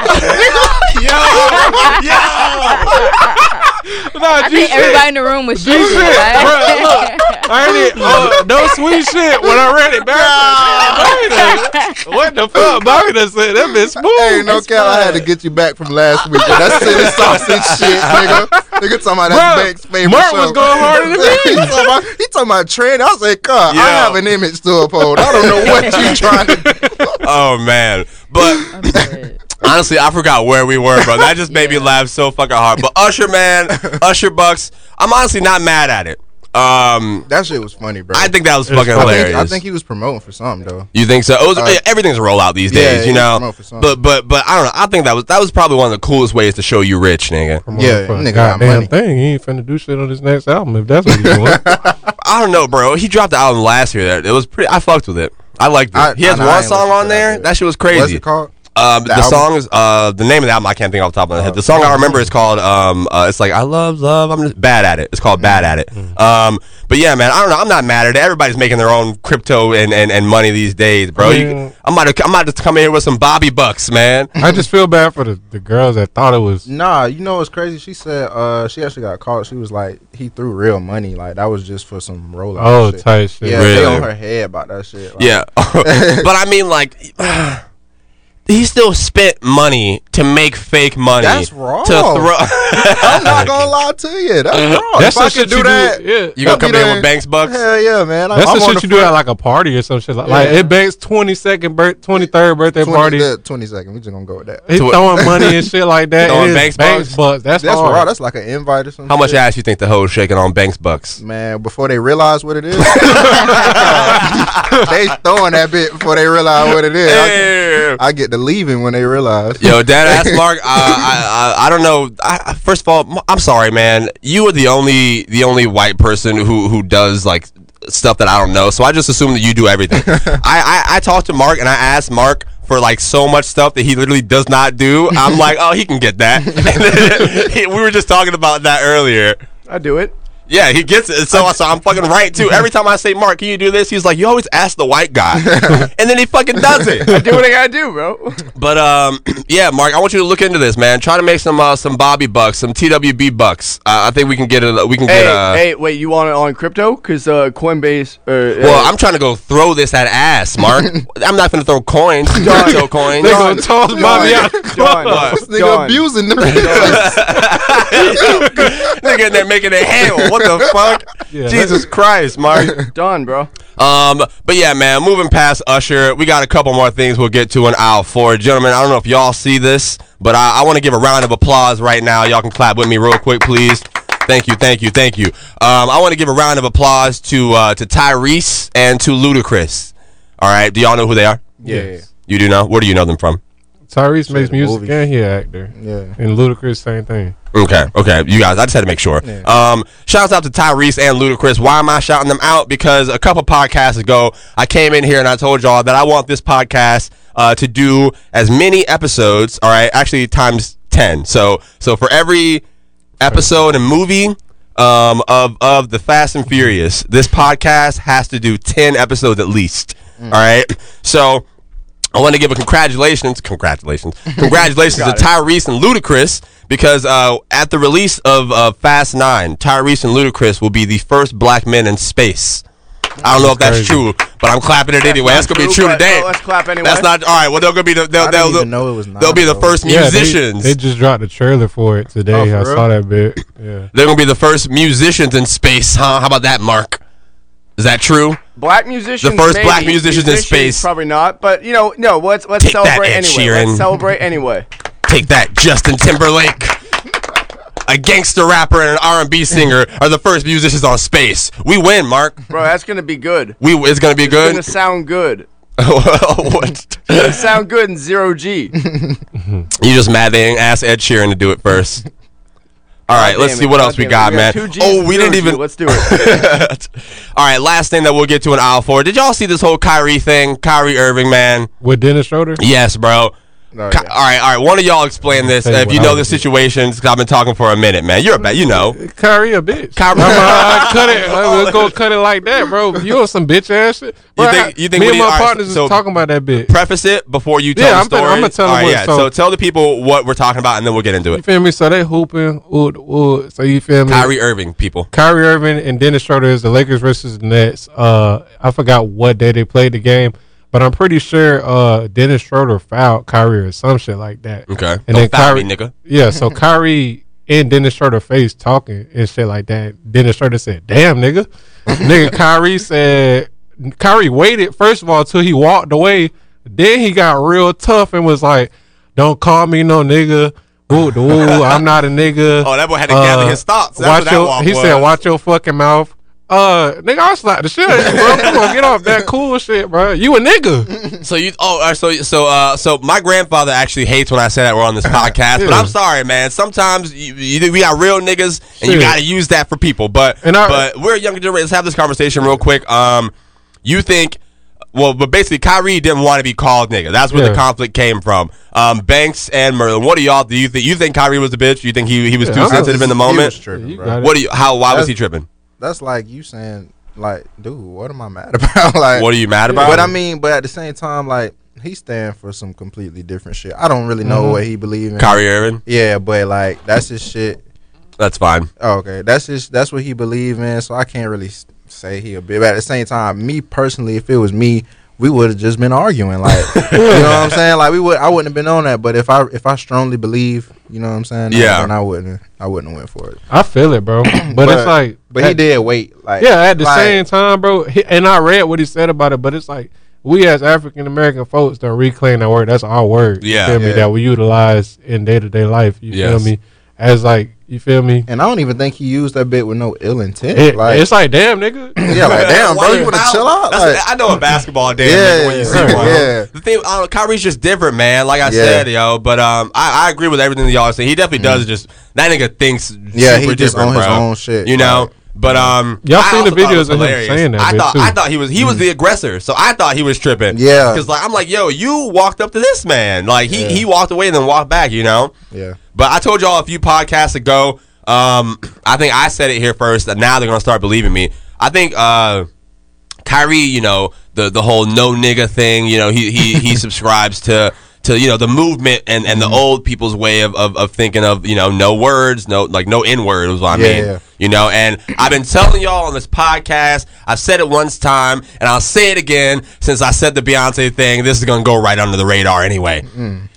yo, Nah, I G think shit. everybody in the room was G shaking. shit. right? Bro, look. I heard it. Uh, no sweet shit when I read it back. Bobby what the fuck? Bobby done said that bitch smooth. Hey, no It's cap. I had to get you back from last week. That's silly sausage shit, nigga. Nigga talking about that Banks' favorite Mark show. was going harder than me. he, talking about, he talking about trend. I was like, God, I have an image to uphold. I don't know what you trying to do. oh man, but. I'm dead. Honestly, I forgot where we were, bro. That just made me laugh so fucking hard. But Usher, man, Usher Bucks, I'm honestly not mad at it. Um, That shit was funny, bro. I think that was It was fucking funny. I hilarious. think, I think he was promoting for something though. you think so? It was, Uh, everything's a rollout these yeah, days, you he was know. for something. But but but I don't know. I think that was that was probably one of the coolest ways to show you rich, nigga. Come Yeah, fuck, nigga got goddamn money. thing. He ain't finna do shit on his next album if that's what he's doing. I don't know, bro. He dropped the album last year. That it was pretty. I fucked with it. I liked it. I- he has I know, I one song on there. that That, shit was crazy. What's crazy. it called? Um, the, The song is uh the name of the album I can't think off the top of my head. The song I remember is called um uh, it's like I love love I'm just bad at it. It's called bad at it. Um, but yeah, man, I don't know. I'm not mad at it. Everybody's making their own crypto and, and, and money these days, bro. I You- mean- I'm about to I'm about to come in here with some Bobby bucks, man. I just feel bad for the, the girls that thought it was. Nah, you know what's crazy? She said uh she actually got caught. She was like he threw real money. Like that was just for some rollout. Oh, shit. tight shit. Yeah, they Really? on her head about that shit. Like, Yeah, but I mean like. He still spent money to make fake money. That's wrong. To throw. I'm not gonna lie to you. That's uh-huh. wrong. That's if I some could shit do you that, do. Yeah. you gonna come in with Banks bucks? hell yeah, man. That's I'm the on shit you do at like a party or some shit. Like, like it Banks' twenty second, birth, twenty third birthday 20, party. the 20 second. We just gonna go with that. He To- throwing money and shit like that. Throwing Banks Banks bucks? bucks. That's, That's hard. raw. That's like an invite or something. How much ass you think the hoes shaking on Banks bucks? Man, before they realize what it is, they throwing that bit before they realize what it is. I- Hey, true. I get to leaving when they realize. Yo, dead ass Mark. Uh, I, I I don't know. I, I- first of all, I'm sorry, man. You are the only the only white person who who does like stuff that I don't know. So I just assume that you do everything. I, I I talked to Mark and I asked Mark for like so much stuff that he literally does not do. I'm like, oh, he can get that. And then he- we were just talking about that earlier. I do it. Yeah, he gets it. So, so I'm fucking right too. Every time I say, Mark, can you do this? He's like, you always ask the white guy, and then he fucking does it. I do what I gotta do, bro. But um, yeah, Mark, I want you to look into this, man. Try to make some uh, some Bobby bucks, some TWB bucks. Uh, I think we can get it. We can Hey, get. Uh, hey, wait, you want it on crypto? Cause uh, Coinbase. Uh, well, uh, I'm trying to go throw this at ass, Mark. I'm not gonna throw coins, John. crypto coins. They gonna toss Bobby out. the John, club. This nigga John. abusing them. Nigga in there making it hail. What the fuck? Yeah, Jesus Christ, Mark. done, bro. Um, but yeah, man, moving past Usher, we got a couple more things we'll get to in aisle four. Gentlemen, I don't know if y'all see this, but I, I want to give a round of applause right now. Y'all can clap with me real quick, please. Thank you, thank you, thank you. Um, I want to give a round of applause to uh, to Tyrese and to Ludacris. All right, do y'all know who they are? yeah. You do know? Where do you know them from? Tyrese makes music movie. and he an actor. Yeah. And Ludacris, same thing. Okay, okay, you guys. I just had to make sure. Um, shouts out to Tyrese and Ludacris. Why am I shouting them out? Because a couple podcasts ago, I came in here and I told y'all that I want this podcast uh, to do as many episodes. All right, actually times ten. So, so for every episode and movie um, of of the Fast and Furious, this podcast has to do ten episodes at least. All right, so. I want to give a congratulations, congratulations, congratulations to Tyrese and Ludacris because uh, at the release of uh, Fast Nine, Tyrese and Ludacris will be the first black men in space. I don't know if that's crazy. true, but I'm clapping it anyway. That's gonna be true, true today. oh, let's clap anyway. That's not all right. Well, they're gonna be the they'll, I they'll, didn't even know it was they'll be the first Yeah, musicians. They, just dropped the trailer for it today. Oh, I for saw that bit. Yeah. they're gonna be the first musicians in space, huh? How about that, Mark? Is that true? Black musicians. The first black maybe. musicians in space. Probably not, but you know, no. Let's let's Take celebrate Ed anyway. Sheeran. Let's celebrate anyway. Take that, Justin Timberlake. A gangster rapper and an R&B singer are the first musicians on space. We win, Mark. Bro, that's gonna be good. We it's gonna be It's good. gonna sound good. what? It's sound good in zero G. You just mad they didn't ask Ed Sheeran to do it first. All right, God let's see it, what God else we got, We man. got two Oh, we didn't G. even. Let's do it. All right, last thing that we'll get to in aisle four. Did y'all see this whole Kyrie thing? Kyrie Irving, man. With Dennis Schroeder? Yes, bro. Oh, yeah. All right, all right. One of y'all explain this Tell if you know the do. situations. Because I've been talking for a minute, man. You're a bet. You know. Kyrie a bitch. Kyrie- I'm, I cut it. Let's go cut it like that, bro. You on some bitch ass shit. Bro, think- you think me and my all right, partners so- was talking about that bit. Preface it before you tell Yeah, the I'm story. I'ma tell All them right, what- yeah. so- So tell the people what we're talking about, and then we'll get into You it. feel me? So they hooping. Ooh, ooh, so you feel me? Kyrie Irving, people. Kyrie Irving and Dennis Schroeder is the Lakers versus the Nets. Uh, I forgot what day they played the game, but I'm pretty sure uh, Dennis Schroeder fouled Kyrie or some shit like that. Okay. And Don't then foul Kyrie, me, nigga. Yeah, so Kyrie and Dennis Schroeder face talking and shit like that. Dennis Schroeder said, "Damn, nigga." nigga, Kyrie said. Kyrie waited first of all till he walked away. Then he got real tough and was like, "Don't call me no nigga." Ooh, ooh, I'm not a nigga. Oh, that boy had to gather his thoughts. That's watch what that your, walk he said, "Watch your fucking mouth." Uh, nigga, I slapped the shit out of you, bro. Come on, get off that cool shit, bro. You a nigga. So you oh uh, so so uh so my grandfather actually hates when I say that we're on this podcast, but I'm sorry, man. Sometimes you, you, we got real niggas, and you got to use that for people. But And I- but we're a younger generation. Let's have this conversation real quick. Um, you think? Well, but basically, Kyrie didn't want to be called nigga. That's where the conflict came from. Um, Banks and Merland. What do y'all do? You think you think Kyrie was a bitch? You think he he was Yeah, too I'm- sensitive in the He moment? was tripping, You bro. What do you? How? Why was he tripping? That's like you saying, like, dude, what am I mad about? like, What are you mad about? But I mean, but at the same time, like, he stand for some completely different shit. I don't really know Mhm. what he believe in. Kyrie Irving. Yeah, but like, that's his shit. That's fine. Oh, okay, that's his. That's what he believe in. So I can't really say he a bit. But at the same time, me personally, if it was me, we would have just been arguing. Like, you know what I'm saying? Like, we would. I wouldn't have been on that. But if I if I strongly believe, you know what I'm saying? Yeah. Then I wouldn't. I wouldn't have went for it. I feel it, bro. But, it's like, But he did wait. Like, Yeah, at the like, same time, bro. He, and I read what he said about it, but it's like we as African American folks don't reclaim that word. That's our word. you Yeah. me? Yeah. That we utilize in day to day life. You Yes. feel me? As like you feel me. And I don't even think he used that bit with no ill intent. It- like, it's like damn nigga. yeah, like damn, bro, you wanna chill out? Like, I know a basketball damn Yeah, nigga when you see one. yeah. The thing, I Kyrie's just different, man. Like I Yeah. said, yo, but um, I, I agree with everything y'all say. He definitely does. Just that nigga thinks Mm. Yeah, super he just different, on his own shit, You know. right. But um, Y'all I seen the also thought it was videos of him saying that I thought too. I thought he was he was the aggressor, so I thought he was tripping. Yeah. because like I'm like, yo, you walked up to this man, like he Yeah. he walked away and then walked back, you know. yeah. But I told y'all a few podcasts ago. Um, I think I said it here first. And now they're gonna start believing me. I think uh, Kyrie, you know, the the whole no nigga thing. You know, he he he subscribes to to you know the movement and and Mm-hmm. the old people's way of, of of thinking of you know no words, no like no n word what I Yeah, mean. yeah. You know, and I've been telling y'all on this podcast. I've said it once time, and I'll say it again since I said the Beyonce thing. This is gonna go right under the radar anyway. Mm,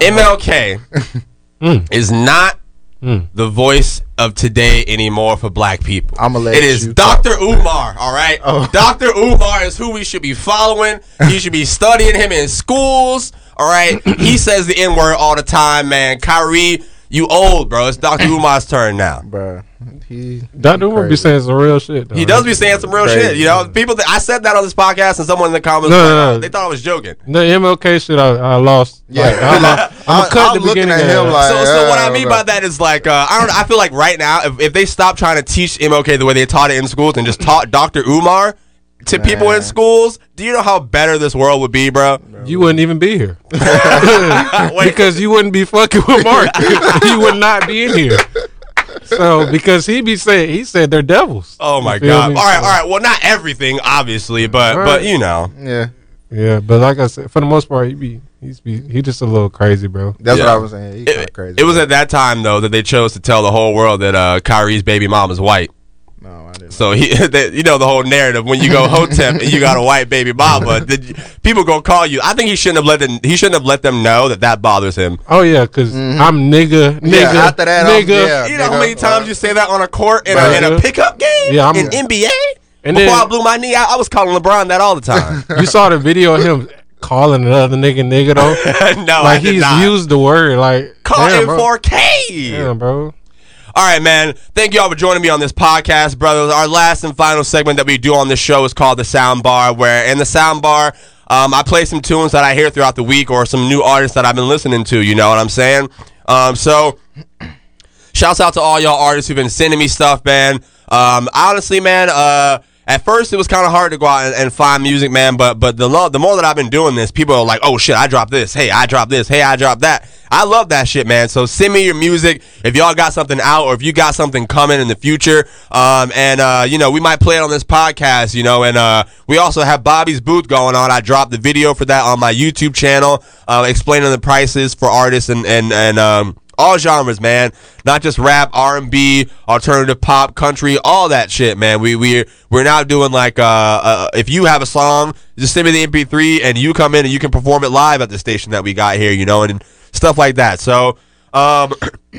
MLK Mm. is not mm. the voice of today anymore for black people. I'ma let it is you talk. Dr. Umar, all right? Oh. Dr. Umar is who we should be following. You should be studying him in schools, all right? he says the N word all the time, man. Kyrie, you old, bro. It's Dr. Umar's turn now. Bro, he Dr. Umar be saying some real shit. Though. He does be saying some real Crazy. shit, you know. People, that I said that on this podcast, and someone in the comments, No, no, no. they thought I was joking. The MLK shit, I, I lost. Yeah. Like, I'm, a, I'm I- a cut I'm the looking beginning at of him like- So, so what I mean bro. by that is like uh, I don't. I feel like right now, if, if they stop trying to teach MLK the way they taught it in schools and just taught Dr. Umar to people in schools, do you know how better this world would be, bro? you wouldn't even be here because you wouldn't be fucking with Mark. you would not be in here. So because he be saying he said they're devils. Oh my god! me? All right, all right. Well, not everything, obviously, but All but you know, Yeah, Yeah, but like I said, for the most part, he be he's be he just a little crazy, bro. that's Yeah. what I was saying. He kinda it, crazy. it was at that time though that they chose to tell the whole world that uh, Kyrie's baby mom is white. No, I didn't. So he, that, you know, the whole narrative when you go hotep and you got a white baby mama, the, people gonna call you. I think he shouldn't have let them. He shouldn't have let them know that that bothers him. Oh yeah, because I'm nigga, nigga, Mm-hmm. Yeah, after that, nigga. yeah. You know how many times uh, you say that on a court in, a, in a pickup game? Yeah, I'm- in NBA. And Before then- I blew my knee out, I was calling LeBron that all the time. You saw the video of him calling another nigga nigga though. no, I like did he's not. used the word like Call damn, in 4K. Damn, bro. All right, man. Thank you all for joining me on this podcast, brothers. Our last and final segment that we do on this show is called the Sound Bar, where in the Sound Bar, um, I play some tunes that I hear throughout the week or some new artists that I've been listening to. You know what I'm saying? Um, so, shouts out to all y'all artists who've been sending me stuff, man. Um, honestly, man, uh, at first it was kind of hard to go out and, and find music, man. But but the the more that I've been doing this, people are like, oh shit, I dropped this. Hey, I dropped this. Hey, I dropped that. I love that shit, man. So send me your music if y'all got something out or if you got something coming in the future. Um, and uh, you know, we might play it on this podcast. You know, and uh, we also have Bobby's booth going on. I dropped the video for that on my YouTube channel, uh, explaining the prices for artists and and and um all genres, man. Not just rap, R and B, alternative pop, country, all that shit, man. We we we're now doing like uh, uh if you have a song, just send me the MP3 and you come in and you can perform it live at the station that we got here, you know, and stuff like that. So, um,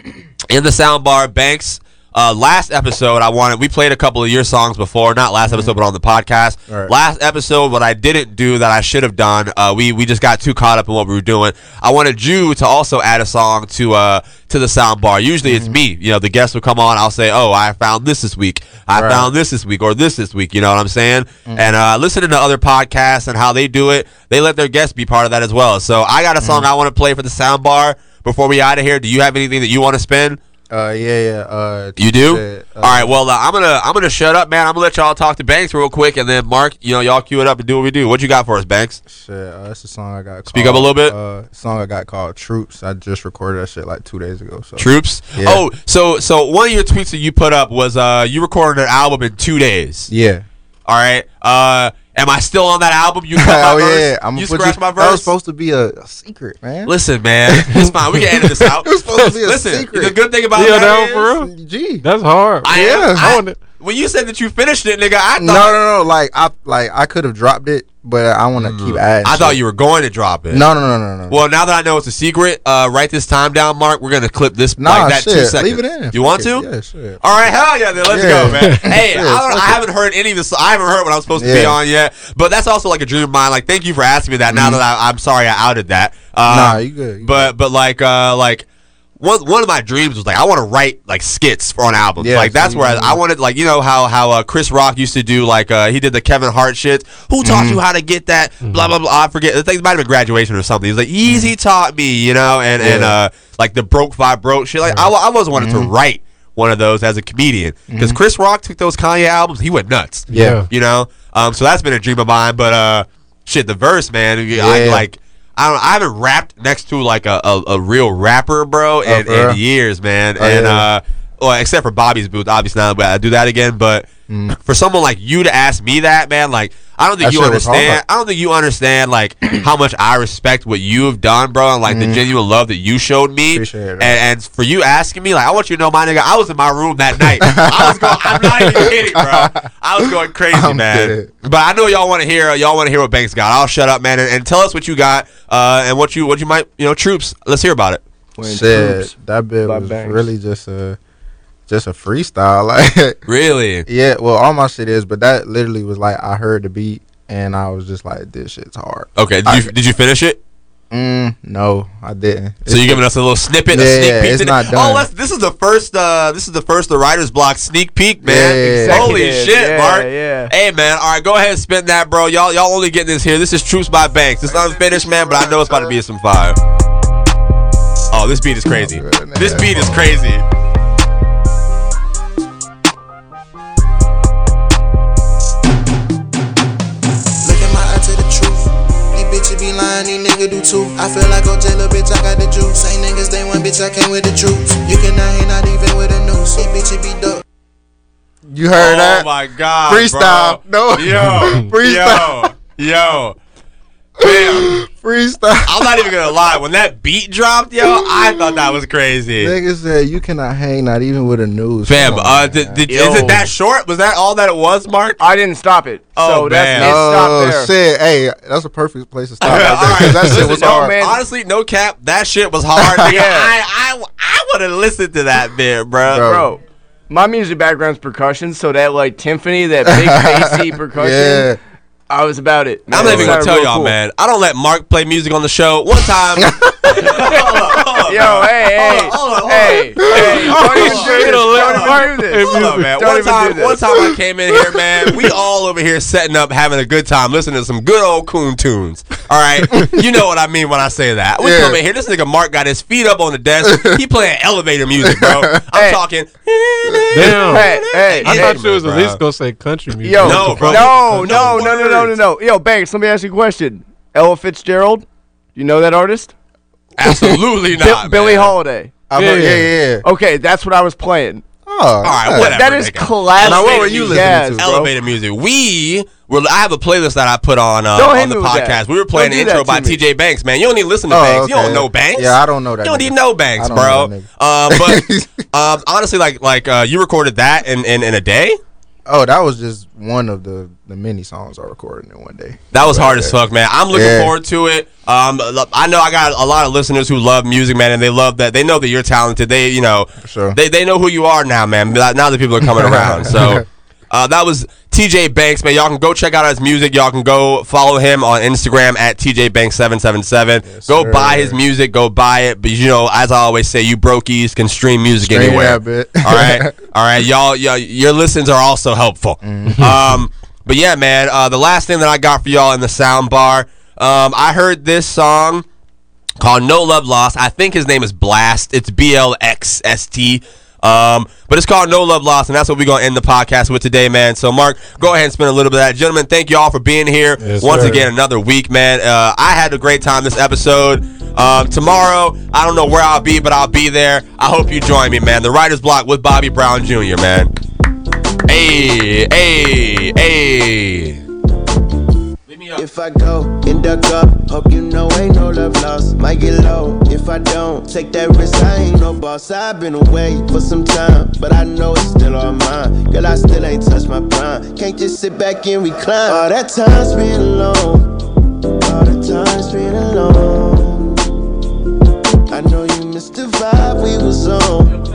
in the soundbar, Banks. Uh, last episode, I wanted we played a couple of your songs before, not last episode, but on the podcast. Right. Last episode, what I didn't do that I should have done, uh, we we just got too caught up in what we were doing. I wanted you to also add a song to uh to the sound bar. Usually it's me, you know, the guests will come on. I'll say, "Oh, I found this this week. I Right. found this this week, or this this week." You know what I'm saying? And uh, listening to other podcasts and how they do it, they let their guests be part of that as well. So I got a song I want to play for the sound bar before we out of here. Do you have anything that you want to spin? Uh, yeah, yeah. Uh, You do? said, uh, All right. Well, uh, I'm gonna I'm gonna shut up, man. I'm gonna let y'all talk to Banks real quick, and then Mark, you know, y'all cue it up and do what we do. What you got for us, Banks? Shit, uh, that's a song I got. Speak up a little bit. Uh, song I got called Troops. I just recorded that shit like two days ago. So Troops. Yeah. Oh, so so one of your tweets that you put up was uh you recorded an album in two days. Yeah. All right. Uh, am I still on that album? You cut oh, my oh verse? yeah, I'm you gonna scratch you, my That was supposed to be a, a secret, man. Listen, man, it's fine. We can edit this out. It was supposed to be a Listen, secret. the good thing about Yeah, that that is- for real. G. That's hard. I Yeah. am. I- I wanna- when you said that you finished it, nigga, I thought No, no, no. Like I, like I could have dropped it, but I want to keep adding. Mm. I thought you were going to drop it. No, no, no, no, no. Well, now that I know it's a secret, uh, write this time down, Mark. We're gonna clip this Nah, like that two seconds. leave it in. You want Fuck to? Yeah, shit. All right, hell yeah, then let's Yeah. go, man. Hey, Yeah, I, don't, I haven't heard any of this. I haven't heard what I'm supposed to be on yet. But that's also like a dream of mine. Like, thank you for asking me that. Now that I, I'm sorry I outed that. Uh, Mm-hmm. Nah, you good, you but but like uh like one one of my dreams was like I want to write like skits for on albums. Yes. Like that's where I, I wanted like you know how how uh, Chris Rock used to do like uh, he did the Kevin Hart shit. Who taught Mm-hmm. you how to get that? Blah blah blah. I forget. I think it might have been graduation or something. He's like Easy taught me, you know, and and uh like the broke five broke shit. Like I, I always wanted Mm-hmm. to write one of those as a comedian because Chris Rock took those Kanye albums. He went nuts. Yeah. you know. Um, so that's been a dream of mine. But uh, shit, the verse, man. I Yeah. like. I don't. I haven't rapped next to like a, a, a real rapper, bro, in, Oh, in years, man. Oh, and yeah. uh, well, except for Bobby's booth, obviously now I do that again. But for someone like you to ask me that, man, like I don't think Mm. That you understand. I don't think you understand like how much I respect what you have done, bro, and like the genuine love that you showed me. Mm. Appreciate it, and, and for you asking me, like I want you to know, my nigga, I was in my room that night. I was going. I'm not even kidding, bro. I was going crazy, I'm man. dead. But I know y'all want to hear y'all want to hear what Banks got. I'll shut up, man, and, and tell us what you got uh, and what you what you might you know troops. Let's hear about it. When Shit, troops that bit was Banks. really just a just a freestyle. Like, Really? yeah, well, all my shit is, but that literally was like I heard the beat and I was just like, this shit's hard. Okay. Did you did you finish it? Mm, no, I didn't. So you're giving us a little snippet, a Yeah, sneak peek. it's not Oh, done. let's, this is the first. Uh, this is the first the writers block sneak peek, man. Yeah. Holy shit, yeah, Mark. yeah. Hey, man. All right, go ahead and spin that, bro. Y'all, y'all only getting this here. This is Troops by Banks. It's unfinished, man, but I know it's about to be some fire. Oh, this beat is crazy. Oh, good, This beat is crazy. Lying, these niggas do too. I feel like oh bitch, I got the juice. Ain't niggas, they one bitch, I came with the troops. You cannot hate, not even with a noose. These bitches be dope. You heard oh that? my god, Freestyle. bro. No. yo, Freestyle. yo, yo. Bam. Freestyle. I'm not even gonna lie. When that beat dropped, yo, I thought that was crazy. Nigga said you cannot hang, not even with a news. Fam, on, uh, did, did, is it that short? Was that all that it was, Mark? I didn't stop it. Oh, so that's man. it. Oh Stop there. shit! Hey, that's a perfect place to stop. All right there, right, 'cause that shit listen, was no, hard. man. Honestly, no cap, that shit was hard. Nigga. Yeah. I, I, I would have listened to that bit, bro. Bro. Bro, my music background's percussion, so that like timpani, that big bassy percussion, Yeah. I was about it. I'm not even gonna tell y'all, cool. man. I don't let Mark play music on the show. One time, hold on, hold on, Yo, hey, hey, Hold on, hold on, hey, hey, don't even do this. Don't even do this. Hold on, man. One time, one time I came in here, man. We all over here setting up, having a good time, listening to some good old coon tunes. All right, you know what I mean when I say that. We Yeah. come in here. This nigga Mark got his feet up on the desk. He playing elevator music, bro. I'm Hey. talking. Damn. Hey, hey, I hey. thought you was bro. at least gonna say country music. Yo, No, bro. no, No no, no, no, no, no, no. Yo, Banks, let me ask you a question. Ella Fitzgerald, you know that artist? Absolutely Bill- not, Billie man. Holiday. I Yeah. yeah, yeah, yeah. Okay, that's what I was playing. Oh, All right, whatever. that is nigga. classic. Now, what were you listening jazz, to? bro. elevator music. We were. I have a playlist that I put on uh, Don't on the podcast. We were playing Don't the intro by me. T.J. Banks. Man, you don't even listen to Oh, Banks. You don't know Banks. Yeah, I don't know that You don't nigga. even know Banks, I don't bro. know that Um, but um, honestly, like like uh, you recorded that in, in in a day. Oh, that was just one of the the many songs I recorded in one day. That was hard Right as fuck, man. I'm looking Yeah. forward to it. Um, I know I got a lot of listeners who love music, man, and they love that. They know that you're talented. They, you know, sure. they they know who you are now, man. Now that people are coming around, so. Uh, that was TJ Banks, man. Y'all can go check out his music. Y'all can go follow him on Instagram at TJ Banks seven seven seven. Go sir. buy his music. Go buy it. But you know, as I always say, you brokies can stream music Stream anywhere. all right, all right, y'all, y'all. Your listens are also helpful. Mm-hmm. Um, but yeah, man. Uh, the last thing that I got for y'all in the sound bar, um, I heard this song called No Love Lost. I think his name is Blxst. It's B L X S T. Um, but it's called No Love Lost, and that's what we're gonna end the podcast with today, man. So, Mark, go ahead and spend a little bit of that, gentlemen. Thank you all for being here Yes, once sir. again. Another week, man. Uh, I had a great time this episode. Um, tomorrow, I don't know where I'll be, but I'll be there. I hope you join me, man. The Writers Block with Bobby Brown Jr. Man. Hey, hey, hey. If I go in the up, hope you know ain't no love lost. Might get low if I don't take that risk. I ain't no boss. I've been away for some time, but I know it's still on mine. Girl, I still ain't touched my prime. Can't just sit back and recline. All that time spent alone, all the time spent alone. I know you missed the vibe we was on.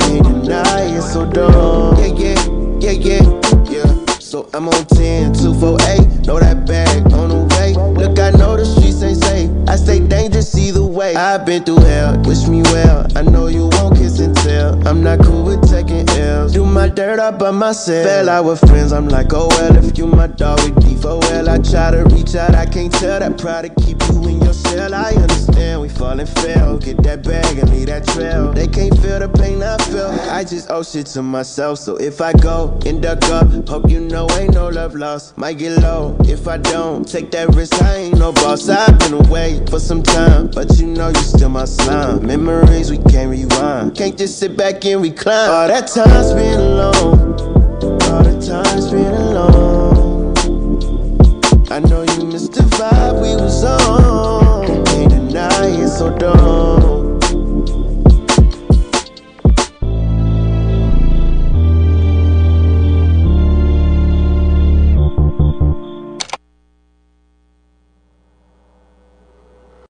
Can't deny it, so dumb. Yeah, yeah, yeah, yeah, yeah. So I'm on 10, 2, 4, 8. Know that bag on the way. Look, I know the streets ain't safe. I stay dangerous either way. I've been through hell. Wish me well. I know you won't kiss and tell. I'm not cool with taking L's. Do my dirt up by myself. Fell out with friends. I'm like, oh well, if you my dog, we deep. Oh well, I try to reach out. I can't tell that pride to keep you in your cell. I understand we fall and fail. Get that bag and leave that trail. They can't feel the pain I feel. I just owe shit to myself. So if I go and duck up, hope you know ain't no love lost. Might get low if I don't take that risk. I ain't no boss. I've been away for some time, but you know you still my slime. Memories we can't rewind. Can't just sit back and recline. All that time's been alone. All the time's been alone. I know you missed the vibe we was on. Can't deny it, so don't.